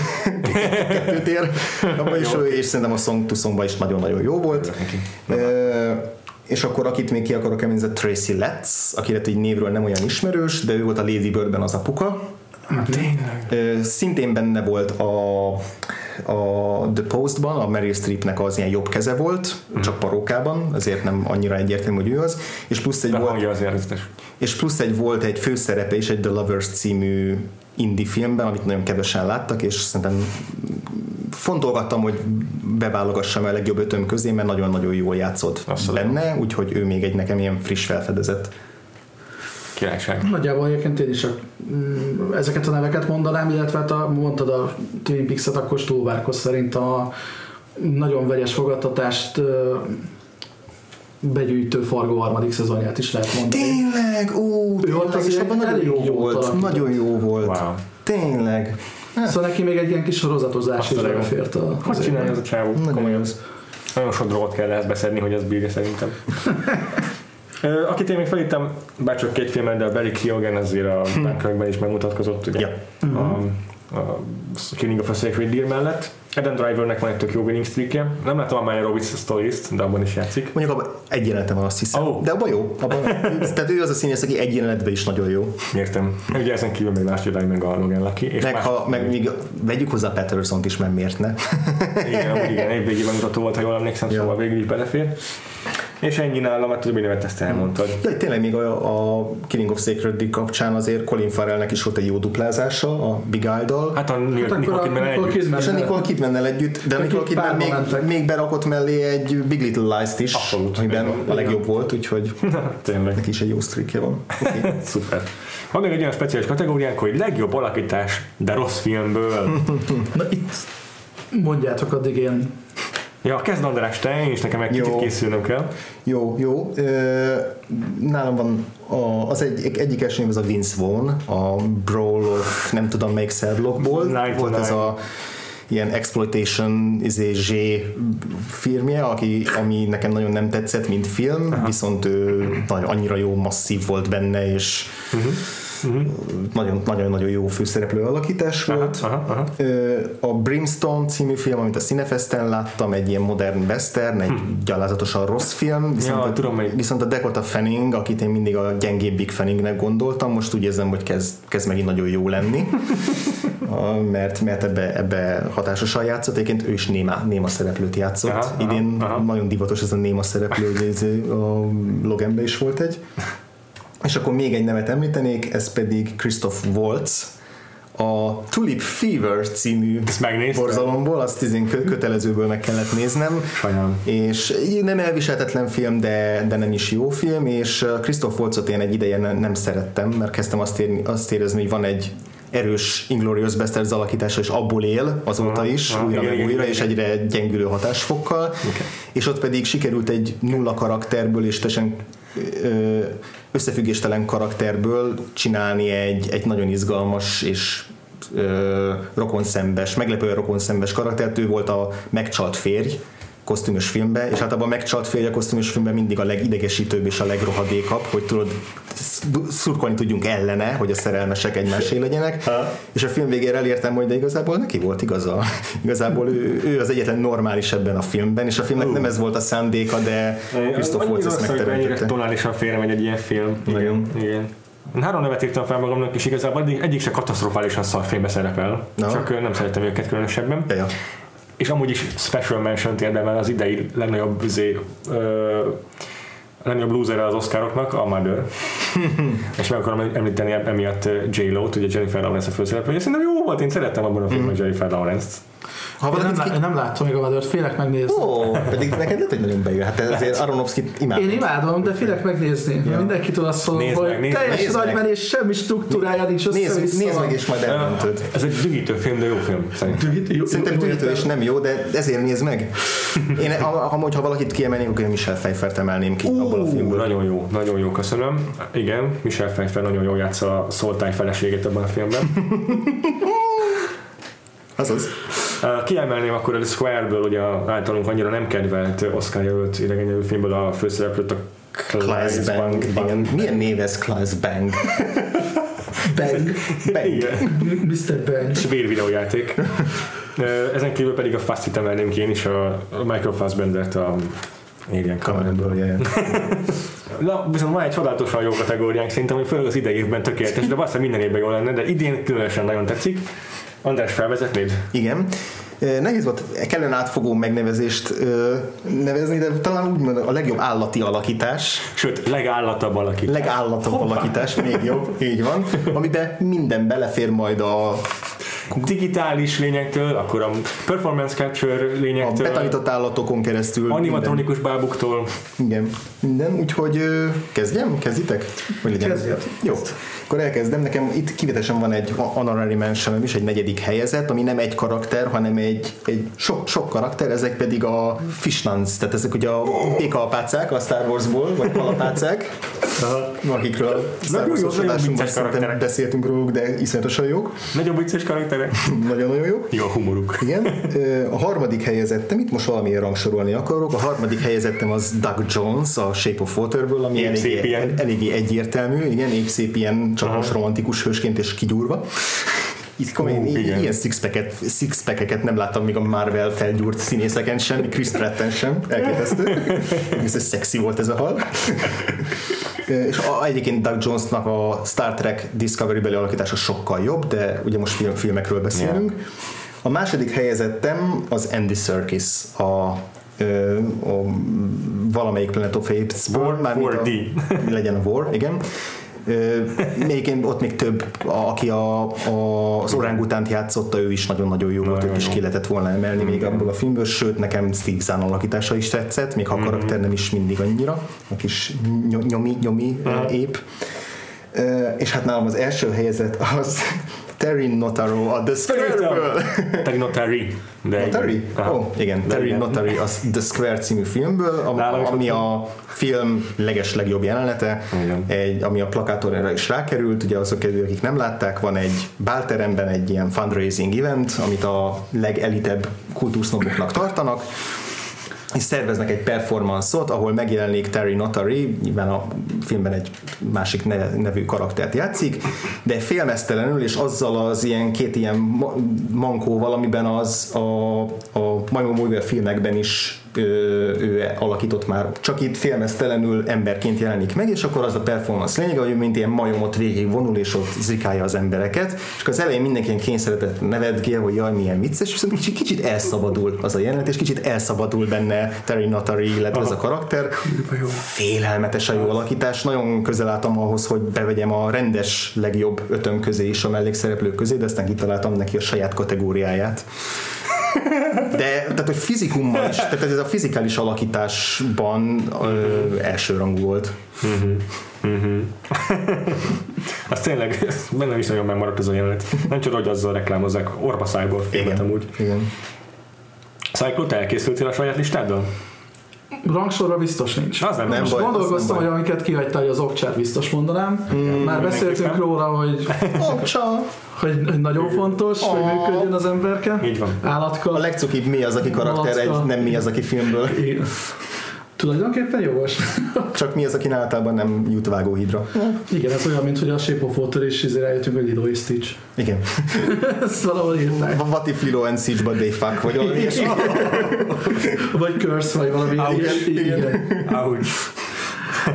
*laughs* kettőt ér, *laughs* abban is, és szerintem a Song to Songban is nagyon-nagyon jó volt. Ö, és akkor akit még ki akarok emelni, ez a Tracy Letts, aki lett így névről nem olyan ismerős, de ő volt a Lady Birdben az apuka. Tényleg. Ö, Szintén benne volt a, a The Postban, a Meryl Streepnek az ilyen jobb keze volt, csak parókában, ezért nem annyira egyértelmű, hogy ő az. És plusz egy De volt, hangja az érzetes. és plusz egy volt egy főszerepe is egy The Lovers című indie filmben, amit nagyon kevesen láttak, és szerintem fontolgattam, hogy beválogassam a legjobb ötöm közé, mert nagyon-nagyon jól játszott Azt benne, úgyhogy ő még egy nekem ilyen friss felfedezett. Királyság. Nagyjából egyébként én is csak mm, ezeket a neveket mondanám, illetve hát a, mondtad a Twin Peaks-et, akkor Stolvárkos szerint a nagyon vegyes fogadtatást ö, begyűjtő Fargo harmadik szezonját is lehet mondani. Tényleg, ú, tényleg, és abban nagyon jó volt, alakított. nagyon jó volt. Wow. Tényleg. Szóval neki még egy ilyen kis sorozatozás is belefért a Hogy csinálja az a csávó? Komolyan. Nagyon sok drogot kell ehhez beszedni, hogy az bírja szerintem. *laughs* Akit én még felítem, bár csak két filmet, de a Barry Keoghan azért a Dunkirkben is megmutatkozott, ugye? Ja. A, a Killing of a Sacred Deer mellett. Adam Drivernek van egy tök jó winning streakje. Nem látom a Maya Robbins stories de abban is játszik. Mondjuk abban egy jelenete van, azt hiszem. Ó. De abban jó. Abban, *laughs* tehát ő az a színész, aki egy jelenetben is nagyon jó. Értem. Ugye ezen kívül még Last Jedi meg a Logan Lucky. És Meg, más- ha, meg még vegyük hozzá Patterson-t is, mert miért ne? Igen, amúgy igen, egy végig mutató volt, ha jól emlékszem, Ja. szóval végül is belefér. És ennyi nálam, mert többi nevet ezt elmondtad. Ja, tényleg még a, a Killing of Sacred Deer kapcsán azért Colin Farrellnek is volt egy jó duplázása a Big Eye-dal. Hát a Hát Nicole Kidman együtt. Kidman- és a Nicole Kidman együtt, de a Nicole Kidman még, még berakott mellé egy Big Little Lies-t is, Abszolút. amiben a legjobb volt, úgyhogy *laughs* Tényleg. neki is egy jó streakje van. Okay. *laughs* Szuper. Van még egy olyan speciális kategóriánk, hogy legjobb alakítás, de rossz filmből. *laughs* Na itt mondjátok addig én Ja, kezd András, te, én is nekem egy kicsit készülnöm kell. Jó, jó. Nálam van a, az egy, egyik név az a Vince Vaughn, a Brawl of nem tudom melyik to Volt ez a ilyen exploitation izé, Z filmje, aki, ami nekem nagyon nem tetszett, mint film, Aha. viszont ő nagyon, annyira jó, masszív volt benne, és nagyon-nagyon jó főszereplő alakítás volt. Aha, aha. Ö, A Brimstone című film, amit a Cinefesten láttam, egy ilyen modern western, egy gyalázatosan rossz film, viszont, Ja, a, tudom, melyik. viszont a Dakota Fanning, akit én mindig a gyengébbik Fanningnek gondoltam, most úgy érzem, hogy kezd, kezd megint nagyon jó lenni, *laughs* mert, mert ebbe, ebbe hatásosan játszott, egyébként ő is néma, néma szereplőt játszott. Aha, aha, Idén aha. nagyon divatos ez a néma szereplő, hogy ez a Loganben is volt egy. És akkor még egy nevet említenék, ez pedig Christoph Waltz, a Tulip Fever című borzalomból, azt izén kö- kötelezőből meg kellett néznem. Sajnálom. És nem elviselhetetlen film, de, de nem is jó film, és uh, Christoph Waltzot én egy ideje nem, nem szerettem, mert kezdtem azt, érni, azt érezni, hogy van egy erős Inglourious Basterds alakítása, és abból él azóta Aha, is, aha, újra igen, meg újra, igen, és egyre gyengülő hatásfokkal, és ott pedig sikerült egy nulla karakterből és teljesen összefüggéstelen karakterből csinálni egy, egy nagyon izgalmas és ö, rokonszembes, meglepően rokonszembes karaktert, ő volt a megcsalt férj kosztümös filmbe, és általában a megcsalt férj a kosztümös filmben mindig a legidegesítőbb és a legrohadékabb, hogy tudod, sz- szurkolni tudjunk ellene, hogy a szerelmesek egymásé legyenek, és a film végére elértem, hogy de igazából neki volt igaza. *laughs* Igazából ő, ő az egyetlen normális ebben a filmben, és a filmnek nem ez volt a szándéka, de Christoph Waltz ezt Annyira megteremtette. tonálisan félre megy egy ilyen film. Nagyon. Igen. Három nevet írtam fel magamnak, és igazából egyik, egyik se katasztrofálisan szar filmbe szerepel. Na. Csak nem szeretem őket különösebben. Ja, ja. És amúgy is special mention érdemel az idei legnagyobb, üzé, ö, legnagyobb loser az Oscaroknak, a Mother. *laughs* és meg akarom említeni emiatt J-Lo-t, ugye Jennifer Lawrence a főszereplő, és szerintem jó volt, én szerettem abban a filmben Jennifer Lawrence-t. Ha Én nem, lá- ki... én nem láttam még a Madört, félek megnézni. Ó, pedig neked lehet, hogy nagyon bejön. Hát ezért Aronofsky imádom. Én imádom, de félek megnézni. Ja. Mindenkitől azt Nézd hogy meg, teljes nagymenés, semmi struktúrája nincs össze Nézd, nézd meg, és majd eldöntöd. Ez egy dühítő film, de jó film, szerintem. Szerintem dühítő és nem jó, de ezért nézd meg. *laughs* Én, ha, ha, ha valakit kiemelnék, akkor én Michel Pfeiffert emelném ki abból a filmből. nagyon jó, nagyon jó, köszönöm. Igen, Michel Pfeiffer nagyon jól játsza a szoltály feleségét ebben a filmben. *laughs* Azaz. Kiemelném akkor a Square-ből, ugye a általunk annyira nem kedvelt Oscar jelölt idegennyelvű filmből a főszereplőt a Klaus Bang. Igen. Milyen név ez Klaus *laughs* Bang? Bang. Bang. Mr. Bang. svéd videójáték. Ezen kívül pedig a Fastit emelném ki én is, a Michael Fassbendert a Alien Covenantből. *laughs* Na, viszont van egy csodálatosan jó kategóriánk szerintem, hogy főleg az idei évben tökéletes, de valószínűleg minden évben jó lenne, de idén különösen nagyon tetszik. András, felvezetnéd? Igen. Nehéz volt kellene átfogó megnevezést ö, nevezni, de talán úgy mondom, a legjobb állati alakítás, Sőt, legállatabb alaki. legállatabb alakítás, még jobb, így van, amiben minden belefér majd a, digitális lényektől, akkor a performance capture a lényektől, betanított állatokon keresztül. animatronikus bábuktól. Minden. Igen, minden, úgyhogy kezdjem? Kezditek? Hogy legyen? Kezdjed. Jó, akkor elkezdem. Nekem itt kivetesen van egy honorary mention is, egy negyedik helyezett, ami nem egy karakter, hanem egy, egy sok, sok karakter, ezek pedig a Fishlands, tehát ezek ugye a békaapácák a Star Warsból, vagy kalapácák, akikről a Star Nagyon jó, Wars nagyon adásunkban beszéltünk róluk, de iszonyatosan jók. Nagyobb vicces karakterek. *laughs* Nagyon-nagyon jó. Jó a humoruk. Igen. A harmadik helyezettem, itt most valamiért rangsorolni akarok, a harmadik helyezettem az Doug Jones a Shape of Waterből, ami eléggé, eléggé egyértelmű, igen, épp szép ilyen, csak most romantikus hősként és kigyúrva. Itt komolyan, i- igen. ilyen sixpacket, sixpackeket nem láttam még a Marvel felgyúrt színészeken sem, Chris Pratten sem, elképesztő. *laughs* Egészen szexi volt ez a hal. És a, egyébként Doug Jonesnak a Star Trek Discovery beli alakítása sokkal jobb, de ugye most film, filmekről beszélünk. A második helyezettem az Andy Serkis, a a valamelyik Planet of Apes-ből, War- a- legyen a War, igen. Még én, ott még több, aki a, a, az orángutánt játszotta, ő is nagyon-nagyon jó volt, őt is ki lehetett volna emelni még abból a filmből, sőt nekem Steve Zahn alakítása is tetszett, még ha a karakter nem is mindig annyira, a kis ny- nyomi, nyomi ép. És hát nálam az első helyezett az Terry Notaro a The Square-ből. *laughs* Terry Notary. De Notary? Aha. Ó, oh, igen, De Terry igen. Notary a The Square című filmből, a- Nálam is ami a film leges legjobb jelenete, Igen. egy, ami a plakátorra is rákerült, ugye azok, akik nem látták, van egy bálteremben egy ilyen fundraising event, amit a legelitebb kultúrsznoboknak tartanak, és szerveznek egy performance-ot, ahol megjelenik Terry Notary, nyilván a filmben egy másik nevű karaktert játszik, de félmeztelenül, és azzal az ilyen két ilyen ma- mankóval, amiben az a, a Majmon filmekben is ő alakított már, csak itt félmeztelenül emberként jelenik meg, és akkor az a performance lényege, hogy mint ilyen majomot végig vonul, és ott zikálja az embereket, és akkor az elején mindenki ilyen kényszeretett nevetgél, hogy jaj, milyen vicces, és kicsit, kicsit elszabadul az a jelenet, és kicsit elszabadul benne Terry Notary, illetve ez a karakter. Félelmetes a jó alakítás, nagyon közel álltam ahhoz, hogy bevegyem a rendes legjobb ötöm közé is a mellékszereplők közé, de aztán kitaláltam neki a saját kategóriáját. De tehát, hogy fizikummal is, tehát ez a fizikális alakításban ö, elsőrangú volt. Az tényleg, bennem is nagyon megmaradt ez a jelenet. Nem csoda, hogy azzal reklámozzák Orba Cyborg filmet amúgy. Igen. Cyclo, te elkészültél a saját listáddal? Rangsorra biztos nincs. Az nem, Nem most baj. Gondolkoztam, hogy amiket kihagytál, hogy az okcsát biztos mondanám. Már beszéltünk róla, hogy, *laughs* Okcsa! hogy, hogy nagyon fontos, hogy működjön az emberke. Így van. Állatka. A legcukibb mi az, aki karakter, Malacka. egy nem mi az, aki filmből. Igen. Tulajdonképpen jogos. *laughs* Csak mi az, aki általában nem jut vágóhídra. Igen, ez olyan, mint hogy a Shape of Water is izé rájöttünk, hogy Lilo és Stitch. Igen. *laughs* Ezt valahol írták. What if Lilo and Siege, but they fuck, vagy valami ilyesmi. Vagy Curse, vagy valami Ouch. ilyen. Igen. igen. Ahogy.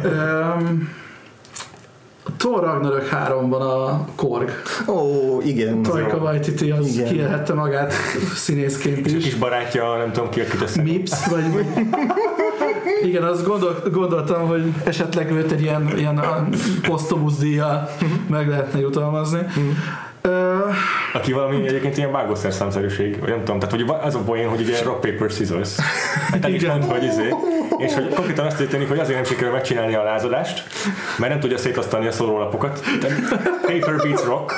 Um, Thor Ragnarök 3-ban a Korg. Ó, igen. Taika Waititi az Igen. kielhette magát színészként is. Kis barátja, nem tudom ki, akit össze. Mips, vagy... Igen, azt gondol, gondoltam, hogy esetleg őt egy ilyen, ilyen posztomusz díjjal meg lehetne jutalmazni. Aki valami egyébként ilyen vágószerszámszerűség, vagy nem tudom, tehát hogy ez a poén, hogy ugye rock, paper, scissors. Hát is mondta, hogy izé, és hogy konkrétan azt történik, hogy azért nem sikerül megcsinálni a lázadást, mert nem tudja szétosztani a szórólapokat. Tehát Paper beats rock.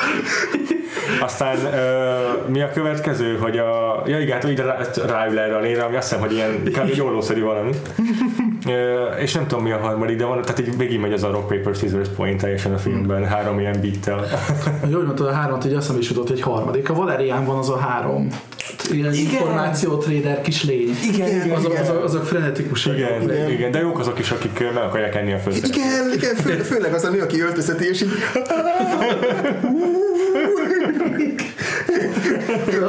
Aztán uh, mi a következő, hogy a... Ja igen, hát így rá, ráül erre a lényre, ami azt hiszem, hogy ilyen kb. jólószerű valami. Uh, és nem tudom mi a harmadik, de van, tehát így végig megy az a rock, paper, scissors point teljesen a filmben, három ilyen beattel. *laughs* hogy úgy mondtad, a hármat, így eszembe is jutott egy harmadik. A Valerián van az a három. Ilyen információtréder kis lény. Igen, igen, azok, igen. azok, azok frenetikusak. Igen, igen, igen, de jók azok is, akik meg akarják enni a főszerepet. Igen, igen, fő, főleg az a nő, aki öltözeti, és így *laughs*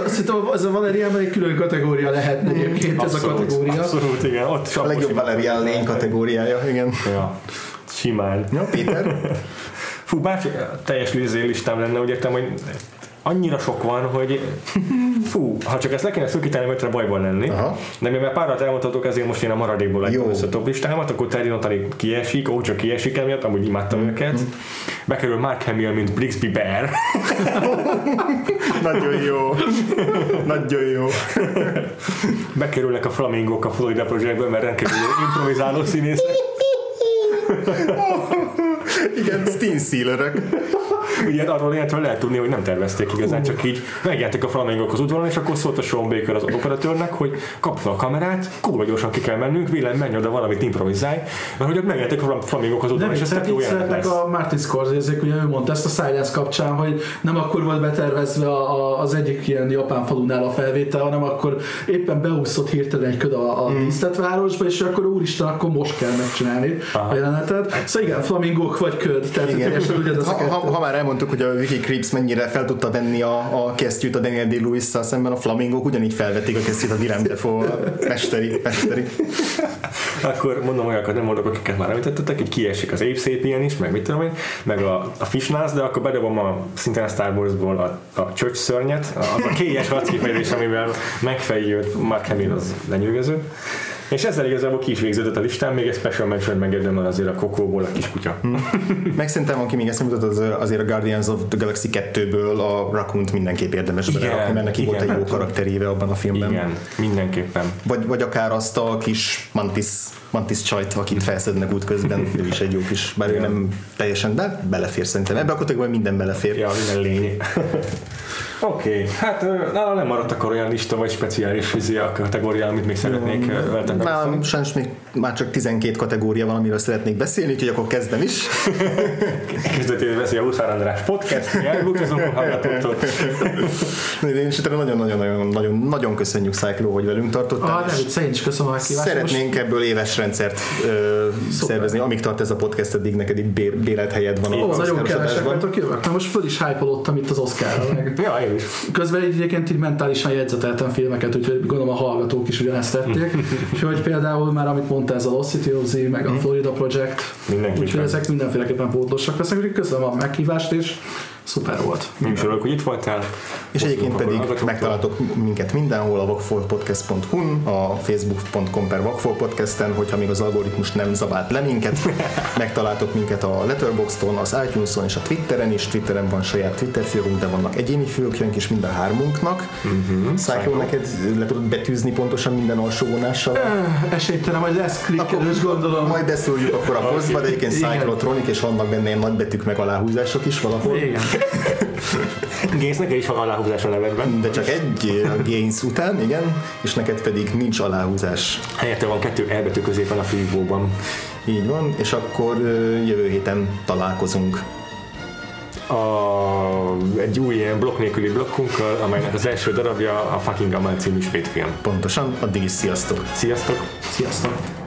Szerintem ez a Valeriánban egy külön kategória lehetne egyébként ez a Abszolút, kategória. Abszolút, igen. Ott a legjobb. Valerian lény kategóriája, igen. Ja, simán. Ja, Péter? Fú, bárcsak teljes listám lenne, úgy értem, hogy annyira sok van, hogy *laughs* fú, ha csak ezt le kéne szökíteni, ötre bajban lenni. Aha. De mivel párat elmondhatok, ezért most én a maradékból adom össze a top listámat, akkor Terry Notary kiesik, csak kiesik emiatt, amúgy imádtam Mm. őket. Bekerül Mark Hamill, mint Brixby Bear. *laughs* Nagyon jó. Nagyon jó. *laughs* Bekerülnek a flamingók a Florida Projectből, mert rendkívül improvizáló színészek. Igen, Steen Sealerek. Ugye arról illetve lehet tudni, hogy nem tervezték igazán, csak így megjelentek a flamingók az udvaron, és akkor szólt a Sean Baker az operatőrnek, hogy kapta a kamerát, kurva gyorsan ki kell mennünk, vélem menj oda valamit improvizálj, mert hogy megjelentek a flamingók az udvaron, és ez tök jó lesz. a Martin scorsese ugye ő mondta ezt a Silence kapcsán, hogy nem akkor volt betervezve a, a, az egyik ilyen japán falunál a felvétel, hanem akkor éppen beúszott hirtelen egy köd a, a díszletvárosba, és akkor úristen, akkor most kell megcsinálni Aha. a jelenetet. Szóval igen, flamingók vagy köd, tehát Igen. teljesen a Ha, ha, ha, már elmondtuk, hogy a Vicky Creeps mennyire fel tudta venni a, a kesztyűt a Daniel d lewis szemben, a flamingók ugyanígy felvették a kesztyűt a Willem Dafoe mesteri, mesteri. Akkor mondom olyanokat, nem mondok, akiket már említettetek, hogy kiesik az Ape Sapien is, meg mit tudom én, meg a, a Fishnász, de akkor bedobom a szintén a Star Warsból a, a csöcs szörnyet, az a kélyes arckifejezés, amivel megfejjült Mark Hamill az lenyűgöző. És ezzel igazából ki is végződött a listán, még egy special mention megérdemel azért a kokóból a kiskutya. Meg szerintem, aki még ezt mutatott, az azért a Guardians of the Galaxy 2-ből a Raccoon-t mindenképp érdemes Igen, belerakni, mert neki volt igen. egy jó karakteréve abban a filmben. Igen, mindenképpen. Vagy, vagy akár azt a kis Mantis Mantis Csajt, akit felszednek útközben, ő is egy jó kis, bár ő nem teljesen, de belefér szerintem. Ebbe a kategóriában minden belefér. Ja, minden lény. *laughs* Oké, okay. hát nálam nem maradt akkor olyan lista vagy speciális fizi a kategória, amit még szeretnék ö, veletek Nálam sajnos még már csak 12 kategória van, amiről szeretnék beszélni, úgyhogy akkor kezdem is. *laughs* Kezdetében veszi a Huszár András podcast, mi elbúcsúzunk a hallgatóktól. *laughs* Én is nagyon-nagyon nagyon, nagyon köszönjük Cyclo, hogy velünk tartottál. Ah, nem, én is köszönöm a kívást. Szeretnénk ebből éves rendszert ö, szervezni, amíg tart ez a podcast, addig neked itt bér, bérelt helyed van. Ó, nagyon kevesek vagytok jövök. Na most föl is hype itt az Oscarra. Meg. *laughs* Ja, én is. Közben így egyébként így mentálisan jegyzeteltem filmeket, úgyhogy gondolom a hallgatók is ugyanezt tették. *laughs* Úgyhogy például már amit mondta ez a Lost City of Z, meg a Florida Project, úgyhogy ezek mindenféleképpen pótlosak lesznek, úgyhogy köszönöm a meghívást, és szuper volt. Én is örülök, hogy itt voltál. És egyébként Bosszúzunk a pedig megtaláltok minket mindenhol a vakfoltpodcast.hu-n, a facebook.com per vakfoltpodcasten, hogyha még az algoritmus nem zabált le minket. *laughs* Megtaláltok minket a Letterboxdon, az iTunes-on és a Twitteren is. Twitteren van saját Twitter fiókunk, de vannak egyéni fiókjaink is mind a hármunknak. Uh-huh. Cyclo, neked le tudod betűzni pontosan minden alsó vonással? Öh, Esélytelen, hogy lesz klikkelős gondolom. Majd beszéljük akkor a posztba, de egyébként. Cyclotronic, és vannak benne ilyen nagybetűk meg aláhúzások is valahol. Igen. *laughs* Gész, neked is van aláhúzás a nevedben. De csak egy a Gains után, igen, és neked pedig nincs aláhúzás. Helyette van kettő elbetű középen a fívóban. Így van, és akkor jövő héten találkozunk. A, egy új ilyen blokk nélküli blokkunkkal, amelynek az első darabja a Fucking Amal című svéd film. Pontosan, addig is sziasztok! Sziasztok! Sziasztok!